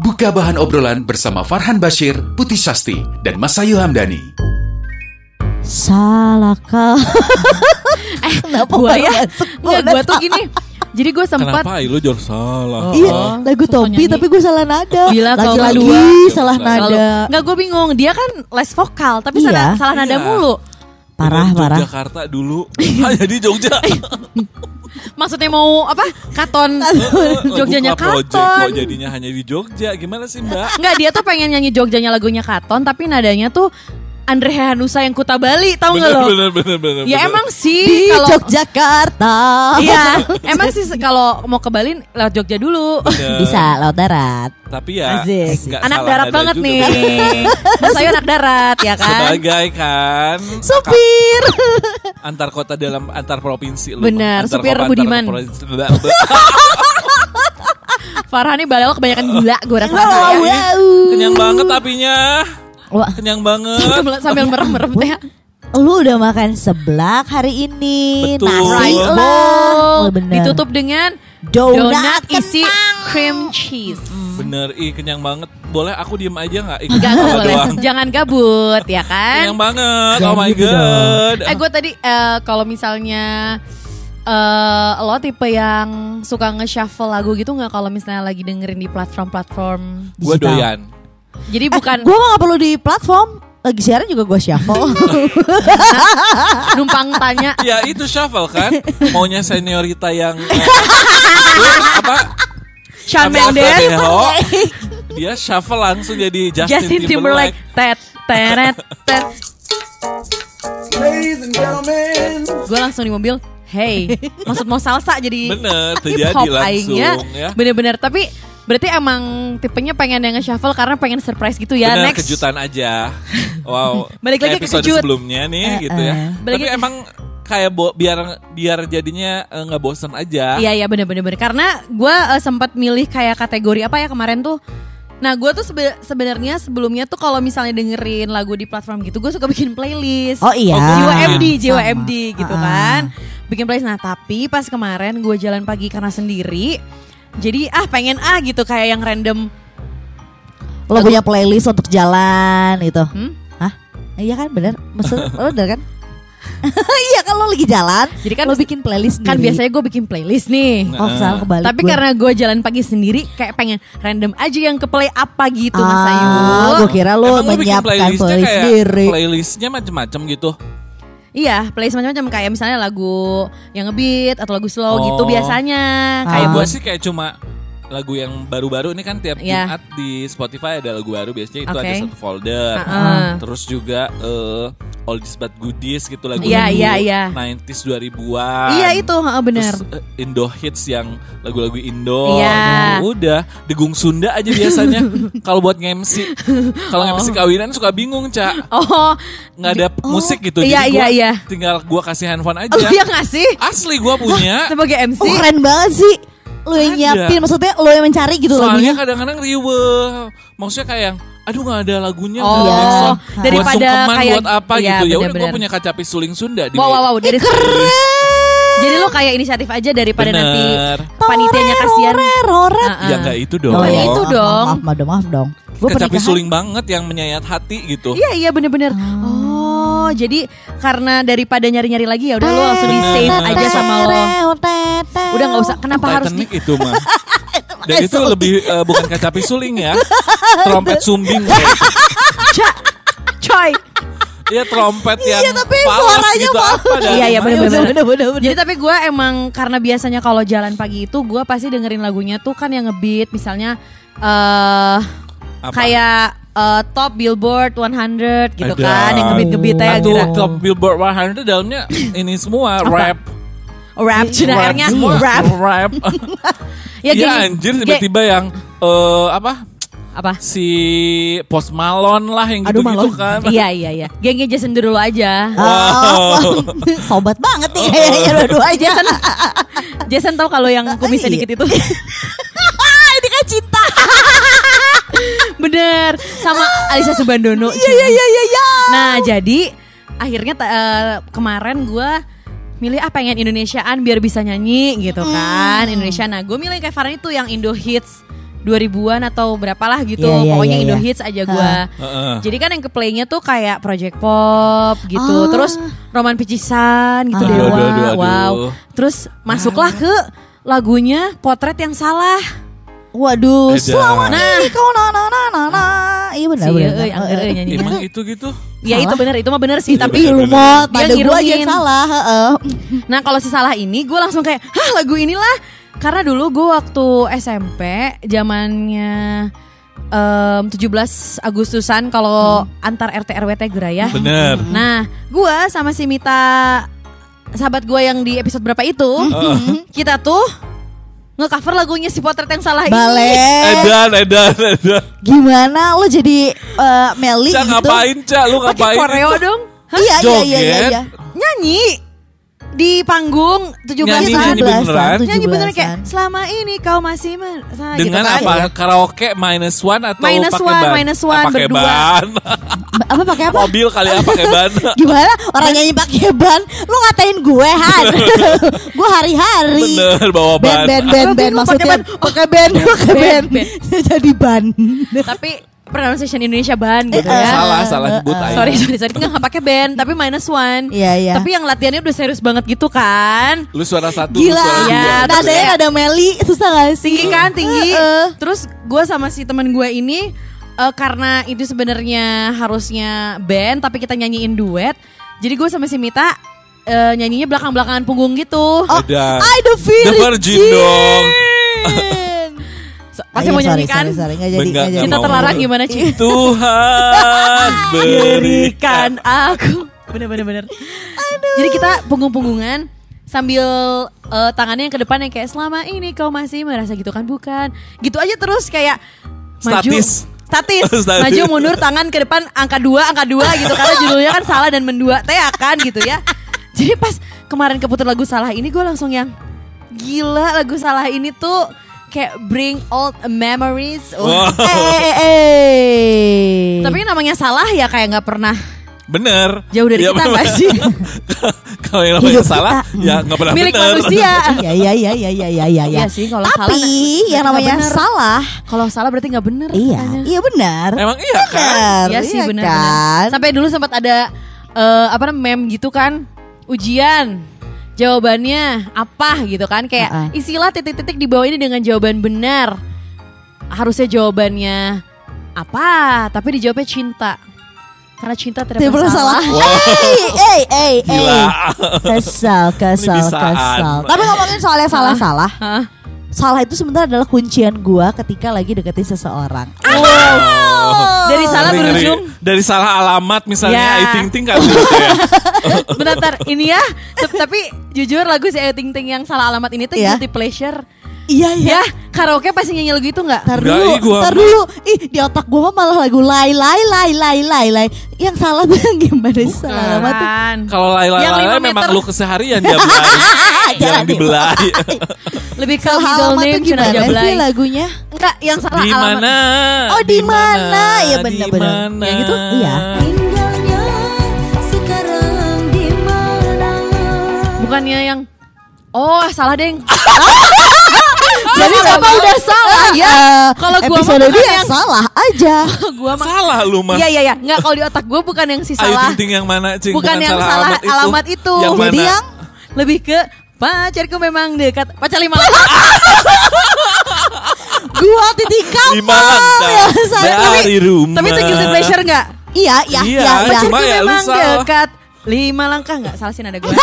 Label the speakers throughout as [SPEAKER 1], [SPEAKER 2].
[SPEAKER 1] Buka bahan obrolan bersama Farhan Bashir, Putih Sasti, dan Mas Ayu Hamdani.
[SPEAKER 2] Salah kau.
[SPEAKER 3] Eh,
[SPEAKER 2] Kenapa
[SPEAKER 3] gua ya? Enggak, gue tuh gini. Jadi gue sempat
[SPEAKER 4] Kenapa lu jor salah?
[SPEAKER 2] Iya,
[SPEAKER 3] Oh,
[SPEAKER 2] lagu Tompi
[SPEAKER 3] nyanyi.
[SPEAKER 2] tapi gue salah nada.
[SPEAKER 3] Gila, kau
[SPEAKER 2] Lagi-lagi
[SPEAKER 3] berdua.
[SPEAKER 2] salah nada.
[SPEAKER 3] Enggak gue bingung. Dia kan les vokal tapi
[SPEAKER 2] Iya.
[SPEAKER 3] salah, salah nada
[SPEAKER 4] Iya.
[SPEAKER 3] mulu.
[SPEAKER 2] Parah, parah.
[SPEAKER 4] Jakarta dulu. Hanya di Jogja.
[SPEAKER 3] Maksudnya mau apa? Katon Jogjanya
[SPEAKER 4] Project kok
[SPEAKER 3] Katon.
[SPEAKER 4] jadinya hanya di Jogja. Gimana sih Mbak?
[SPEAKER 3] Enggak, dia tuh pengen nyanyi Jogjanya lagunya Katon tapi nadanya tuh Andre Hanusa yang Kuta Bali, tahu nggak lo?
[SPEAKER 4] bener, bener, bener,
[SPEAKER 3] Ya
[SPEAKER 4] bener.
[SPEAKER 3] emang sih
[SPEAKER 2] Di
[SPEAKER 3] kalau
[SPEAKER 2] Yogyakarta.
[SPEAKER 3] Iya, emang sih kalau mau ke Bali lewat Jogja dulu.
[SPEAKER 4] Bener.
[SPEAKER 2] Bisa laut darat.
[SPEAKER 4] Tapi ya
[SPEAKER 3] anak darat banget
[SPEAKER 4] juga,
[SPEAKER 3] nih. Mas Ayu anak darat ya kan?
[SPEAKER 4] Sebagai kan
[SPEAKER 2] Supir.
[SPEAKER 4] antar kota dalam antar provinsi lu.
[SPEAKER 3] Bener,
[SPEAKER 4] Antar
[SPEAKER 3] supir
[SPEAKER 4] kota,
[SPEAKER 3] Budiman.
[SPEAKER 4] provinsi.
[SPEAKER 3] Farhan nih balel kebanyakan gula gue rasa
[SPEAKER 2] Wow,
[SPEAKER 3] ya.
[SPEAKER 2] wow.
[SPEAKER 4] Kenyang banget tapinya.
[SPEAKER 2] Wah,
[SPEAKER 4] Kenyang banget.
[SPEAKER 3] Sambil, sambil merem-merem teh.
[SPEAKER 2] lu udah makan seblak hari ini.
[SPEAKER 4] Betul.
[SPEAKER 2] Nasi
[SPEAKER 4] Rice
[SPEAKER 2] lah.
[SPEAKER 3] bowl
[SPEAKER 2] Oh, bener.
[SPEAKER 3] ditutup dengan
[SPEAKER 2] Donat
[SPEAKER 3] donat isi cream cheese.
[SPEAKER 4] Bener, ih kenyang banget. Boleh aku diem aja nggak? Ikut
[SPEAKER 3] Enggak,
[SPEAKER 4] ketawa
[SPEAKER 3] enggak boleh.
[SPEAKER 4] doang.
[SPEAKER 3] Jangan gabut ya kan?
[SPEAKER 4] Kenyang banget.
[SPEAKER 2] Jangan
[SPEAKER 4] oh my
[SPEAKER 2] gitu
[SPEAKER 4] god.
[SPEAKER 3] Eh gue tadi eh, kalau misalnya eh lo tipe yang suka nge-shuffle lagu gitu nggak kalau misalnya lagi dengerin di platform-platform.
[SPEAKER 4] Gue doyan.
[SPEAKER 3] Jadi bukan
[SPEAKER 2] Gue mah gak perlu di platform. Lagi siaran juga gue shuffle.
[SPEAKER 3] numpang tanya.
[SPEAKER 4] Ya itu shuffle kan. Maunya seniorita yang eh, apa?
[SPEAKER 3] Shawn
[SPEAKER 4] Apa-
[SPEAKER 3] Mendes,
[SPEAKER 4] Dia shuffle langsung jadi Justin,
[SPEAKER 3] Justin Timberlake, tet teret tet.
[SPEAKER 5] Ladies and gentlemen.
[SPEAKER 3] Gue langsung di mobil. Hey, maksud mau salsa jadi
[SPEAKER 4] Bener,
[SPEAKER 3] hip
[SPEAKER 4] terjadi
[SPEAKER 3] hop
[SPEAKER 4] langsung
[SPEAKER 3] aingnya.
[SPEAKER 4] ya.
[SPEAKER 3] Bener-bener tapi berarti emang tipenya pengen yang nge-shuffle karena pengen surprise gitu ya
[SPEAKER 4] Bener,
[SPEAKER 3] next.
[SPEAKER 4] kejutan aja. Wow.
[SPEAKER 3] Balik lagi ke
[SPEAKER 4] episode
[SPEAKER 3] kejut.
[SPEAKER 4] sebelumnya nih
[SPEAKER 2] Eh,
[SPEAKER 4] gitu ya.
[SPEAKER 2] eh.
[SPEAKER 3] Balik
[SPEAKER 4] Tapi
[SPEAKER 3] lagi-
[SPEAKER 4] emang kayak bo- biar biar jadinya eh, nggak bosen aja.
[SPEAKER 3] Iya iya bener-bener bener. karena gue sempat milih kayak kategori apa ya kemarin tuh. Nah gue tuh sebe- sebenarnya sebelumnya tuh kalau misalnya dengerin lagu di platform gitu gue suka bikin playlist.
[SPEAKER 2] Oh iya.
[SPEAKER 3] Jiwa MD, jiwa
[SPEAKER 2] Sama.
[SPEAKER 3] MD gitu
[SPEAKER 2] Ah.
[SPEAKER 3] kan. Bikin playlist. Nah tapi pas kemarin gue jalan pagi karena sendiri. Jadi ah pengen ah gitu kayak yang random.
[SPEAKER 2] Lo punya playlist untuk jalan gitu.
[SPEAKER 3] Hmm?
[SPEAKER 2] Hah? Iya kan bener. Maksud lo bener kan? Iya kan lo lagi jalan.
[SPEAKER 3] Jadi kan
[SPEAKER 2] lo bikin playlist
[SPEAKER 3] kan
[SPEAKER 2] sendiri.
[SPEAKER 3] biasanya gue bikin playlist nih.
[SPEAKER 2] Oh salah kebalik
[SPEAKER 3] Tapi
[SPEAKER 2] gue.
[SPEAKER 3] karena gue jalan pagi sendiri kayak pengen random aja yang ke play apa gitu Mas Ayu.
[SPEAKER 2] Ah, gue kira lo
[SPEAKER 4] Emang
[SPEAKER 2] menyiapkan playlist
[SPEAKER 4] kayak
[SPEAKER 2] sendiri.
[SPEAKER 4] playlistnya macem-macem gitu.
[SPEAKER 3] Iya, playlist macam-macam kayak misalnya lagu yang ngebeat atau lagu slow
[SPEAKER 4] Oh.
[SPEAKER 3] gitu biasanya.
[SPEAKER 2] Ah.
[SPEAKER 3] Kayak
[SPEAKER 4] Kayak
[SPEAKER 3] buat
[SPEAKER 4] gue sih kayak cuma lagu yang baru-baru ini kan tiap
[SPEAKER 3] Iya.
[SPEAKER 4] Jumat di Spotify ada lagu baru biasanya itu
[SPEAKER 3] Oke.
[SPEAKER 4] ada satu folder.
[SPEAKER 3] Ah.
[SPEAKER 4] Terus juga eh oldies but goodies gitu lagu
[SPEAKER 3] Iya, iya, iya.
[SPEAKER 4] 90s 2000-an.
[SPEAKER 3] Iya itu, heeh, bener.
[SPEAKER 4] Terus eh, Indo hits yang lagu-lagu Indo.
[SPEAKER 3] Iya.
[SPEAKER 4] Udah, degung Sunda aja biasanya kalau buat nge-MC. Kalau nge-MC kawinan suka bingung, Cak.
[SPEAKER 3] Oh,
[SPEAKER 4] Nggak ada musik gitu.
[SPEAKER 3] Iya,
[SPEAKER 4] Jadi
[SPEAKER 3] iya,
[SPEAKER 4] gua
[SPEAKER 3] iya.
[SPEAKER 4] Tinggal gua kasih handphone aja.
[SPEAKER 3] oh iya gak sih?
[SPEAKER 4] Asli gua punya.
[SPEAKER 3] Sebagai MC.
[SPEAKER 2] Oh keren banget sih. Lo yang
[SPEAKER 4] Ada.
[SPEAKER 2] nyiapin maksudnya lo yang mencari gitu
[SPEAKER 4] Soalnya
[SPEAKER 2] lagunya.
[SPEAKER 4] kadang-kadang riweh. Maksudnya kayak yang aduh nggak ada lagunya
[SPEAKER 3] Oh,
[SPEAKER 2] Iya.
[SPEAKER 3] daripada
[SPEAKER 4] buat sungkeman
[SPEAKER 3] kayak-
[SPEAKER 4] buat apa
[SPEAKER 3] Iya,
[SPEAKER 4] gitu ya udah gue punya kacapi suling Sunda di
[SPEAKER 3] Wow, wow, wow. Dari Jadi lo kayak inisiatif aja daripada
[SPEAKER 4] Bener.
[SPEAKER 3] nanti panitianya kasihan.
[SPEAKER 2] Roret, roret.
[SPEAKER 3] Ah,
[SPEAKER 4] ya
[SPEAKER 3] ah.
[SPEAKER 4] nggak itu dong
[SPEAKER 3] Oh, ya itu dong.
[SPEAKER 2] Maaf, maaf, maaf, maaf dong. Gue
[SPEAKER 4] kacapi
[SPEAKER 2] pernikahan.
[SPEAKER 4] suling banget yang menyayat hati gitu
[SPEAKER 3] Iya iya bener-bener. Oh jadi karena daripada nyari-nyari lagi ya udah lo langsung di save aja sama lo. Udah nggak usah. Kenapa harus di?
[SPEAKER 4] Itu mah dan itu lebih eh, bukan kacapi suling ya trompet sumbing.
[SPEAKER 3] Cak, coy.
[SPEAKER 4] Iya trompet yang
[SPEAKER 2] Iya, tapi
[SPEAKER 4] fals
[SPEAKER 2] suaranya
[SPEAKER 4] gitu
[SPEAKER 2] fals.
[SPEAKER 4] apa
[SPEAKER 3] Iya, iya,
[SPEAKER 2] bener, bener.
[SPEAKER 3] Jadi tapi gue emang karena biasanya kalau jalan pagi itu gue pasti dengerin lagunya tuh kan yang ngebeat misalnya eh
[SPEAKER 4] Apa?
[SPEAKER 3] kayak eh, top Billboard 100 gitu
[SPEAKER 4] Ada.
[SPEAKER 3] kan yang ngebeat-ngebeatnya
[SPEAKER 4] Satu
[SPEAKER 3] gitu.
[SPEAKER 4] top Billboard 100 dalamnya ini semua rap
[SPEAKER 3] Rap cina
[SPEAKER 4] rap
[SPEAKER 3] rap.
[SPEAKER 4] rap
[SPEAKER 3] Ya,
[SPEAKER 4] Iya
[SPEAKER 3] gini,
[SPEAKER 4] anjir tiba-tiba yang eh apa
[SPEAKER 3] Apa?
[SPEAKER 4] si Post Malone lah yang
[SPEAKER 2] Aduh,
[SPEAKER 4] gitu-gitu
[SPEAKER 2] Malone.
[SPEAKER 4] kan.
[SPEAKER 3] Iya iya iya. Gengnya Jason Derulo aja.
[SPEAKER 2] Oh, sobat banget nih kayaknya dua-duanya.
[SPEAKER 3] Jason Jason tahu kalau yang kumisnya
[SPEAKER 2] Iya.
[SPEAKER 3] dikit itu.
[SPEAKER 2] Ini kan cinta.
[SPEAKER 3] Bener. Sama Alisa Subandono.
[SPEAKER 2] Iya iya iya iya. iya.
[SPEAKER 3] Nah jadi akhirnya eh, kemarin gue milih ah pengen Indonesiaan biar bisa nyanyi gitu kan Indonesia. Nah gue milih kayak Farhan itu yang Indo Hits 2000-an atau berapalah gitu.
[SPEAKER 2] Iya, iya,
[SPEAKER 3] Pokoknya
[SPEAKER 2] iya,
[SPEAKER 3] Indo
[SPEAKER 2] iya.
[SPEAKER 3] Hits aja gue.
[SPEAKER 4] Heeh.
[SPEAKER 3] Jadi kan yang ke playnya tuh kayak Project Pop gitu.
[SPEAKER 2] Ah.
[SPEAKER 3] Terus Roman Picisan gitu
[SPEAKER 4] Aduh,
[SPEAKER 3] Dewa.
[SPEAKER 4] aduh, aduh, aduh.
[SPEAKER 3] Wow. Terus masuklah ke lagunya Potret yang salah.
[SPEAKER 2] Waduh, selama
[SPEAKER 3] Nah.
[SPEAKER 2] ini kau na na na na na. Iya benar
[SPEAKER 3] Si
[SPEAKER 2] benar.
[SPEAKER 3] euy, angger euy nyanyinya.
[SPEAKER 4] Emang itu gitu?
[SPEAKER 3] Ya itu bener, itu mah bener sih.
[SPEAKER 2] Tapi
[SPEAKER 3] Tapi
[SPEAKER 2] lu mau
[SPEAKER 3] dia
[SPEAKER 2] pada gua aja salah, heeh.
[SPEAKER 3] Nah kalau si salah ini gue langsung kayak hah lagu inilah karena dulu gue waktu SMP zamannya em, 17 Agustusan kalau antar RT RW teh geraya.
[SPEAKER 4] Bener.
[SPEAKER 3] Nah gue sama si Mita sahabat gue yang di episode berapa itu kita tuh nge-cover lagunya si potret yang salah ini.
[SPEAKER 2] Balik.
[SPEAKER 4] Edan, edan, edan.
[SPEAKER 2] Gimana lo jadi eh, Meli
[SPEAKER 4] Cak
[SPEAKER 2] gitu?
[SPEAKER 4] ngapain, Cak? Lu
[SPEAKER 3] Pakai
[SPEAKER 4] ngapain?
[SPEAKER 3] koreo dong. Hah?
[SPEAKER 2] Iya iya iya iya. Iya.
[SPEAKER 3] Nyanyi di panggung 17
[SPEAKER 4] Nyanyi,
[SPEAKER 3] an
[SPEAKER 4] nyanyi beneran?
[SPEAKER 3] Nyanyi beneran
[SPEAKER 2] 17-an.
[SPEAKER 3] kayak selama ini kau masih men Nah,
[SPEAKER 4] Dengan
[SPEAKER 3] gitu kan.
[SPEAKER 4] apa? Karaoke minus one atau
[SPEAKER 3] Minus
[SPEAKER 4] pakai
[SPEAKER 3] one,
[SPEAKER 4] ban?
[SPEAKER 3] minus one,
[SPEAKER 4] Ah, pakai
[SPEAKER 3] berdua.
[SPEAKER 4] ban.
[SPEAKER 2] Ba- Apa pakai apa?
[SPEAKER 4] Mobil kali ya pakai ban.
[SPEAKER 2] Gimana orang nyanyi pakai ban? Lu ngatain gue Han? gue hari-hari.
[SPEAKER 4] Bener bawa
[SPEAKER 2] Ban
[SPEAKER 4] ban
[SPEAKER 3] Gua
[SPEAKER 2] ban
[SPEAKER 3] bingung
[SPEAKER 2] maksudnya
[SPEAKER 3] pakai
[SPEAKER 2] pakai ban pakai ban. Jadi ban.
[SPEAKER 3] Tapi pronunciation Indonesia ban gitu
[SPEAKER 2] Eh,
[SPEAKER 3] ya.
[SPEAKER 4] Salah, salah nyebut aja.
[SPEAKER 3] Sorry, sorry, sorry. Enggak nggak pakai band, tapi minus one.
[SPEAKER 2] Iya iya.
[SPEAKER 3] Tapi yang latihannya udah serius banget gitu kan.
[SPEAKER 4] Lu suara satu, lu
[SPEAKER 2] Gila.
[SPEAKER 4] suara
[SPEAKER 3] Iya,
[SPEAKER 4] dua.
[SPEAKER 3] terus
[SPEAKER 2] Nadanya
[SPEAKER 3] kayak-
[SPEAKER 2] ada Meli susah gak sih?
[SPEAKER 3] Tinggi kan, tinggi.
[SPEAKER 2] Heeh.
[SPEAKER 3] Terus gue sama si teman gue ini eh, karena itu sebenarnya harusnya band tapi kita nyanyiin duet. Jadi gue sama si Mita eh, nyanyinya belakang-belakangan punggung gitu.
[SPEAKER 2] Oh. I the Virgin.
[SPEAKER 4] The Virgin dong.
[SPEAKER 3] Pasti
[SPEAKER 2] Ayo,
[SPEAKER 3] mau
[SPEAKER 2] sorry,
[SPEAKER 3] nyanyi kan?
[SPEAKER 2] Sorry, jadi,
[SPEAKER 4] mau.
[SPEAKER 3] terlarang gimana Ci?
[SPEAKER 4] Tuhan berikan.
[SPEAKER 3] aku bener bener bener jadi kita punggung-punggungan sambil eh, tangannya yang ke depan yang kayak selama ini kau masih merasa gitu kan bukan gitu aja terus kayak maju
[SPEAKER 4] Statis.
[SPEAKER 3] statis,
[SPEAKER 4] Statis.
[SPEAKER 3] maju mundur tangan ke depan angka dua angka dua gitu karena judulnya kan salah dan mendua teh akan gitu ya jadi pas kemarin keputar lagu salah ini gue langsung yang gila lagu salah ini tuh kayak bring old memories.
[SPEAKER 4] Wow.
[SPEAKER 2] Eh, eh, eh.
[SPEAKER 3] tapi namanya salah ya kayak nggak pernah
[SPEAKER 4] Bener.
[SPEAKER 3] Jauh dari
[SPEAKER 4] Ya,
[SPEAKER 3] kita
[SPEAKER 4] bener.
[SPEAKER 3] nggak sih?
[SPEAKER 4] Kalau yang namanya
[SPEAKER 2] Hidup
[SPEAKER 4] salah,
[SPEAKER 2] kita.
[SPEAKER 4] ya nggak pernah
[SPEAKER 3] milik
[SPEAKER 4] bener.
[SPEAKER 3] manusia.
[SPEAKER 2] Iya iya iya iya iya iya iya.
[SPEAKER 3] Iya sih, kalau salah
[SPEAKER 2] Tapi yang namanya
[SPEAKER 3] bener.
[SPEAKER 2] salah.
[SPEAKER 3] Kalau salah berarti nggak bener.
[SPEAKER 2] Iya,
[SPEAKER 3] katanya.
[SPEAKER 2] iya benar.
[SPEAKER 4] Emang iya kan?
[SPEAKER 3] Iya sih
[SPEAKER 2] iya
[SPEAKER 3] benar.
[SPEAKER 2] kan?
[SPEAKER 3] Sampai dulu sempat ada eh, apa namanya meme gitu kan, ujian. Jawabannya apa gitu kan kayak
[SPEAKER 2] Ha-ha.
[SPEAKER 3] istilah titik-titik di bawah ini dengan jawaban benar. Harusnya jawabannya apa? Tapi dijawabnya cinta. Karena cinta tidak,
[SPEAKER 2] Tidak
[SPEAKER 3] pernah
[SPEAKER 2] pernah salah.
[SPEAKER 3] salah.
[SPEAKER 2] Eh, eh, eh,
[SPEAKER 4] Gila.
[SPEAKER 2] Kesal, kesal, kesal. Tapi ngomongin soal yang salah-salah. Salah itu sebenarnya adalah kuncian gua ketika lagi deketin seseorang.
[SPEAKER 3] Dari salah
[SPEAKER 4] Ngeri, ngeri.
[SPEAKER 3] berujung
[SPEAKER 4] Dari salah alamat misalnya
[SPEAKER 3] Ya.
[SPEAKER 4] Ayu Ting Ting kan gitu ya.
[SPEAKER 3] Bentar, ini ya. Tapi jujur lagu si Ayu Ting Ting yang salah alamat ini tuh
[SPEAKER 2] Iya.
[SPEAKER 3] guilty pleasure.
[SPEAKER 2] Iya, iya.
[SPEAKER 3] Ya, karaoke pasti nyanyi lagu itu nggak?
[SPEAKER 4] Enggak,
[SPEAKER 2] dulu,
[SPEAKER 4] ih, gua
[SPEAKER 2] dulu. Ih, di otak gua mah malah lagu lay lay lay lay lay lay lay. Yang salah tuh yang gimana sih salah alamat tuh?
[SPEAKER 3] Kan.
[SPEAKER 4] Kalau
[SPEAKER 3] Yang lima
[SPEAKER 4] Laila memang lu keseharian dia belai.
[SPEAKER 2] Jangan
[SPEAKER 4] Jangan dibelai.
[SPEAKER 3] Lebih ke middle name
[SPEAKER 2] gimana sih lagunya?
[SPEAKER 3] Enggak, yang salah
[SPEAKER 4] Di
[SPEAKER 3] alamat.
[SPEAKER 4] mana?
[SPEAKER 2] Oh, di mana? Iya, bener,
[SPEAKER 4] Di mana?
[SPEAKER 3] Ya?
[SPEAKER 2] Iya.
[SPEAKER 6] Tinggalnya sekarang di mana?
[SPEAKER 3] Bukannya yang Oh, salah deng.
[SPEAKER 2] Jadi
[SPEAKER 3] apa udah salah ya? Kalau gua mah
[SPEAKER 2] episode dia
[SPEAKER 3] yang
[SPEAKER 2] salah aja.
[SPEAKER 3] gua mah
[SPEAKER 4] Salah lu mah.
[SPEAKER 3] Iya iya iya, enggak kalau di otak gua bukan yang si salah.
[SPEAKER 4] Ting yang mana, Cing?
[SPEAKER 3] Bukan yang salah alamat itu.
[SPEAKER 4] Yang
[SPEAKER 2] Jadi
[SPEAKER 4] mana?
[SPEAKER 2] yang
[SPEAKER 3] Lebih ke pacarku memang dekat. Pacar lima
[SPEAKER 2] gua titik
[SPEAKER 4] langkah
[SPEAKER 2] Ya, saya-
[SPEAKER 4] dari rumah.
[SPEAKER 3] Tapi itu guilty pleasure enggak?
[SPEAKER 2] Iya, iya,
[SPEAKER 4] Iya,
[SPEAKER 2] iya, iya.
[SPEAKER 4] cuma- ya lu
[SPEAKER 3] memang
[SPEAKER 4] salah.
[SPEAKER 3] dekat. Lima langkah enggak salah sih nada gue.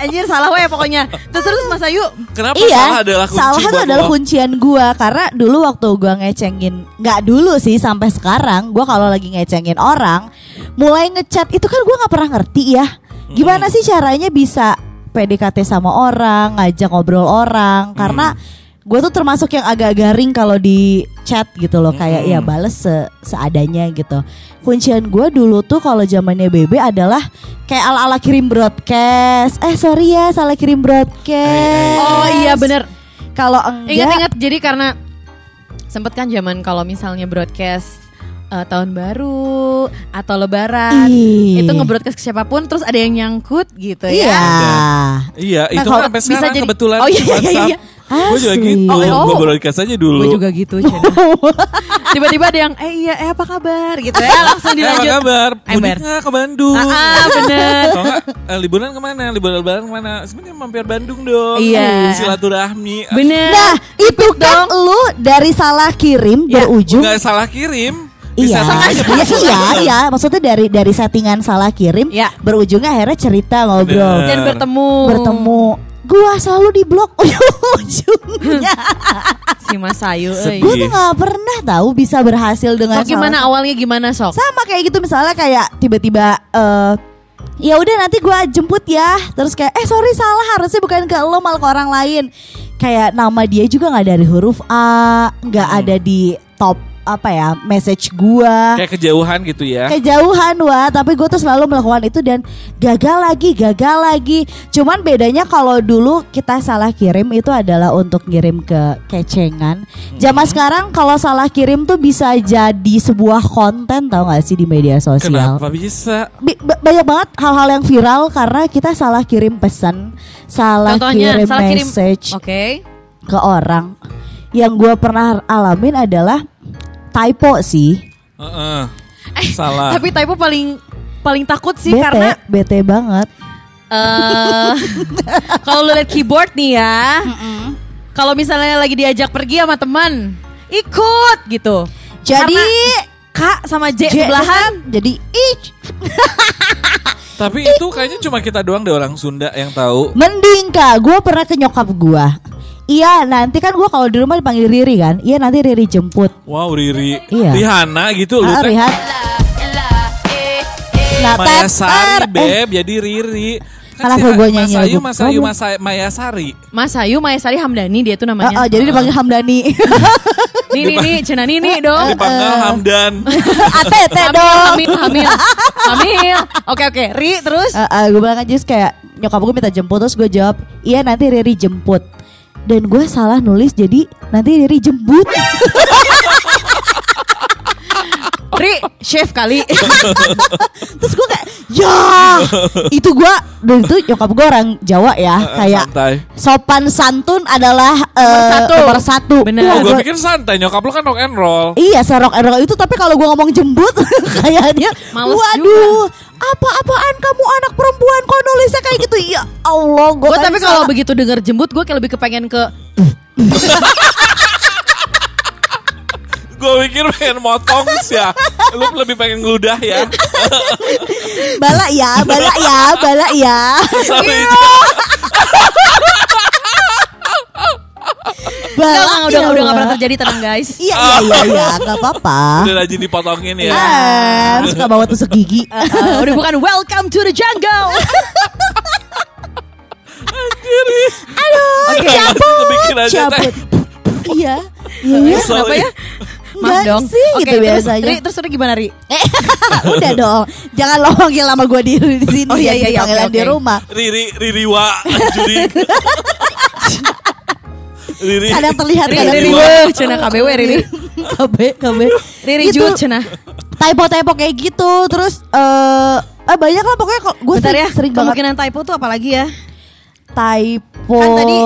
[SPEAKER 3] Anjir salah we pokoknya. Terus terus Mas Ayu.
[SPEAKER 4] Kenapa
[SPEAKER 2] Iya,
[SPEAKER 4] salah adalah kunci
[SPEAKER 2] salah itu
[SPEAKER 4] buat
[SPEAKER 2] adalah
[SPEAKER 4] lo?
[SPEAKER 2] kuncian gua karena dulu waktu gua ngecengin, nggak dulu sih sampai sekarang, gua kalau lagi ngecengin orang, mulai ngechat itu kan gua nggak pernah ngerti ya. Gimana sih caranya bisa PDKT sama orang, ngajak ngobrol orang karena gue tuh termasuk yang agak garing kalau di chat gitu loh kayak ya bales se- seadanya gitu kuncian gue dulu tuh kalau zamannya BB adalah kayak ala ala kirim broadcast eh sorry ya salah kirim broadcast
[SPEAKER 3] Oh iya bener.
[SPEAKER 2] kalau enggak
[SPEAKER 3] Ingat-ingat jadi karena sempet kan zaman kalau misalnya broadcast eh, tahun baru atau lebaran
[SPEAKER 2] Ih.
[SPEAKER 3] itu nge-broadcast ke siapa pun terus ada yang nyangkut gitu
[SPEAKER 2] iya
[SPEAKER 3] ya.
[SPEAKER 4] Iya,
[SPEAKER 2] Nah,
[SPEAKER 4] itu kan sampai
[SPEAKER 3] bisa
[SPEAKER 4] sekarang
[SPEAKER 3] jadi-
[SPEAKER 4] kebetulan
[SPEAKER 3] Oh, iya, iya,
[SPEAKER 4] WhatsApp. Gue juga
[SPEAKER 2] Asli.
[SPEAKER 4] gitu,
[SPEAKER 3] Oh, oh.
[SPEAKER 4] gue broadcast aja dulu.
[SPEAKER 3] Gue juga gitu. Tiba-tiba ada yang eh iya eh apa kabar gitu ya langsung
[SPEAKER 4] Eh, apa
[SPEAKER 3] dilanjut.
[SPEAKER 4] kabar?
[SPEAKER 3] Ember.
[SPEAKER 4] Mudik nggak ke Bandung?
[SPEAKER 3] Ah, ah, bener.
[SPEAKER 4] Kalau nggak, eh, liburan ke mana? Liburan lebaran ke mana? Sebenarnya mampir Bandung dong.
[SPEAKER 3] Iya.
[SPEAKER 4] Eh, Silaturahmi.
[SPEAKER 3] Bener.
[SPEAKER 2] nah itu kan lu dari salah kirim
[SPEAKER 3] Ya,
[SPEAKER 2] berujung
[SPEAKER 4] Nggak salah kirim.
[SPEAKER 2] Iya,
[SPEAKER 4] Bisa
[SPEAKER 2] iya, iya, iya. Maksudnya dari dari settingan salah kirim,
[SPEAKER 3] Ya.
[SPEAKER 2] berujungnya akhirnya cerita ngobrol,
[SPEAKER 4] Bener.
[SPEAKER 3] Dan bertemu.
[SPEAKER 2] bertemu. Gua selalu di blok ujungnya.
[SPEAKER 3] si Mas Ayu.
[SPEAKER 2] Gue tuh nggak pernah tahu bisa berhasil dengan
[SPEAKER 3] Sok gimana
[SPEAKER 2] salah-
[SPEAKER 3] awalnya gimana sok?
[SPEAKER 2] Sama kayak gitu misalnya kayak tiba-tiba eh ya udah nanti gua jemput ya. Terus kayak eh sorry salah harusnya bukan ke lo malah ke orang lain. Kayak nama dia juga nggak dari huruf A, nggak ada di top apa ya message gua.
[SPEAKER 4] Kayak kejauhan gitu ya.
[SPEAKER 2] kejauhan wah tapi gue tuh selalu melakukan itu dan gagal lagi gagal lagi cuman bedanya kalau dulu kita salah kirim itu adalah untuk ngirim ke kecengan zaman sekarang kalau salah kirim tuh bisa jadi sebuah konten tau gak sih di media sosial
[SPEAKER 4] Kenapa bisa?
[SPEAKER 2] Bi- ba- banyak banget hal-hal yang viral karena kita salah kirim pesan salah
[SPEAKER 3] Contohnya
[SPEAKER 2] kirim
[SPEAKER 3] salah kirim.
[SPEAKER 2] message
[SPEAKER 3] Oke.
[SPEAKER 2] ke orang yang gue pernah alamin adalah typo sih
[SPEAKER 4] Heeh.
[SPEAKER 3] Eh,
[SPEAKER 4] Salah.
[SPEAKER 3] Tapi typo paling paling takut sih
[SPEAKER 2] bete
[SPEAKER 3] karena
[SPEAKER 2] bete banget
[SPEAKER 3] eh kalau lu lihat keyboard nih ya. Kalau misalnya lagi diajak pergi sama teman, ikut gitu.
[SPEAKER 2] Jadi
[SPEAKER 3] Karena K sama J,
[SPEAKER 2] J
[SPEAKER 3] sebelahan.
[SPEAKER 2] jadi ich.
[SPEAKER 4] Tapi itu kayaknya cuma kita doang deh orang Sunda yang tahu.
[SPEAKER 2] Mending kak, gue pernah ke nyokap gue. Iya nanti kan gue kalau di rumah dipanggil Riri kan. Iya nanti Riri jemput.
[SPEAKER 4] Wow, Riri.
[SPEAKER 2] Iya.
[SPEAKER 4] Rihana gitu lu
[SPEAKER 2] Ah,
[SPEAKER 4] teh.
[SPEAKER 2] Rihan. Nah,
[SPEAKER 4] Maya
[SPEAKER 2] tet,
[SPEAKER 4] Sari,
[SPEAKER 2] ter. Eh,
[SPEAKER 4] Beb, jadi Riri.
[SPEAKER 2] Kenapa
[SPEAKER 4] si
[SPEAKER 2] gua
[SPEAKER 4] Mas
[SPEAKER 2] nyanyi
[SPEAKER 4] Ayu,
[SPEAKER 2] lagu
[SPEAKER 4] Mas Ayu? Mas Ayu, Maya Sari.
[SPEAKER 3] Mas Ayu Hamdani dia tuh
[SPEAKER 2] oh,
[SPEAKER 3] namanya.
[SPEAKER 2] oh, jadi dipanggil Hamdani.
[SPEAKER 3] Nih nih nih, cina nih nih dong.
[SPEAKER 4] Dipanggil Hamdan.
[SPEAKER 2] Atete
[SPEAKER 3] Hamil,
[SPEAKER 2] dong.
[SPEAKER 3] hamil, hamil, hamil. Oke oke, Ri terus.
[SPEAKER 2] gue bilang aja kayak nyokap gue minta jemput terus gue jawab iya nanti Riri jemput dan gue salah nulis jadi nanti Riri jemput
[SPEAKER 3] Ri, chef kali.
[SPEAKER 2] terus gue kayak ya itu gue dan itu nyokap gue orang Jawa ya kayak
[SPEAKER 4] Santai.
[SPEAKER 2] sopan santun adalah eh,
[SPEAKER 3] satu.
[SPEAKER 2] nomor satu.
[SPEAKER 3] Bener.
[SPEAKER 2] Wah,
[SPEAKER 4] Oh, gue
[SPEAKER 2] gua-
[SPEAKER 4] pikir santai. Nyokap lu kan rock and roll.
[SPEAKER 2] Iya serok erok itu tapi kalau gue ngomong jembut kayak dia
[SPEAKER 3] Males
[SPEAKER 2] waduh apa-apaan kamu anak perempuan kok nulisnya kayak gitu ya Allah gue
[SPEAKER 3] Gue tapi kalau begitu denger jembut, gue kayak lebih kepengen ke
[SPEAKER 4] Gue pikir pengen motong sih ya. Lu lebih pengen ngeludah ya.
[SPEAKER 2] balak ya balak ya balak ya
[SPEAKER 4] Sorry.
[SPEAKER 3] Iya.
[SPEAKER 2] balak
[SPEAKER 3] Udah, udah,
[SPEAKER 2] ya,
[SPEAKER 3] udah gak pernah terjadi tenang guys.
[SPEAKER 2] iya iya iya iya nggak apa-apa
[SPEAKER 4] Udah rajin dipotongin ya.
[SPEAKER 2] Ah, suka bawa tusuk gigi
[SPEAKER 3] Uh, udah bukan welcome to the jungle.
[SPEAKER 4] Oke, bikin aja teh.
[SPEAKER 2] cabut iya iya iya.
[SPEAKER 3] Kenapa ya? Maaf
[SPEAKER 2] Enggak
[SPEAKER 3] dong.
[SPEAKER 2] sih
[SPEAKER 3] Oke,
[SPEAKER 2] gitu
[SPEAKER 3] terus,
[SPEAKER 2] biasanya
[SPEAKER 3] Ri, terus udah gimana Ri?
[SPEAKER 2] Eh, udah dong jangan lo manggil nama gue di, di sini
[SPEAKER 3] Oh, iya,
[SPEAKER 2] jadi
[SPEAKER 3] iya, iya,
[SPEAKER 2] panggilan
[SPEAKER 3] oke,
[SPEAKER 2] di rumah
[SPEAKER 4] Riri, Riri Wa, Juri. Riri.
[SPEAKER 2] kadang terlihat kadang
[SPEAKER 3] Ri, Ri,
[SPEAKER 2] tidak.
[SPEAKER 3] Ri, cina KBW Riri.
[SPEAKER 2] KB KB
[SPEAKER 3] Riri
[SPEAKER 2] Itu
[SPEAKER 3] Jut cina.
[SPEAKER 2] typo-typo kayak gitu terus eh eh, banyak lah pokoknya kok gue sering,
[SPEAKER 3] ya,
[SPEAKER 2] sering banget
[SPEAKER 3] kemungkinan typo tuh apa lagi ya?
[SPEAKER 2] typo
[SPEAKER 3] Kan tadi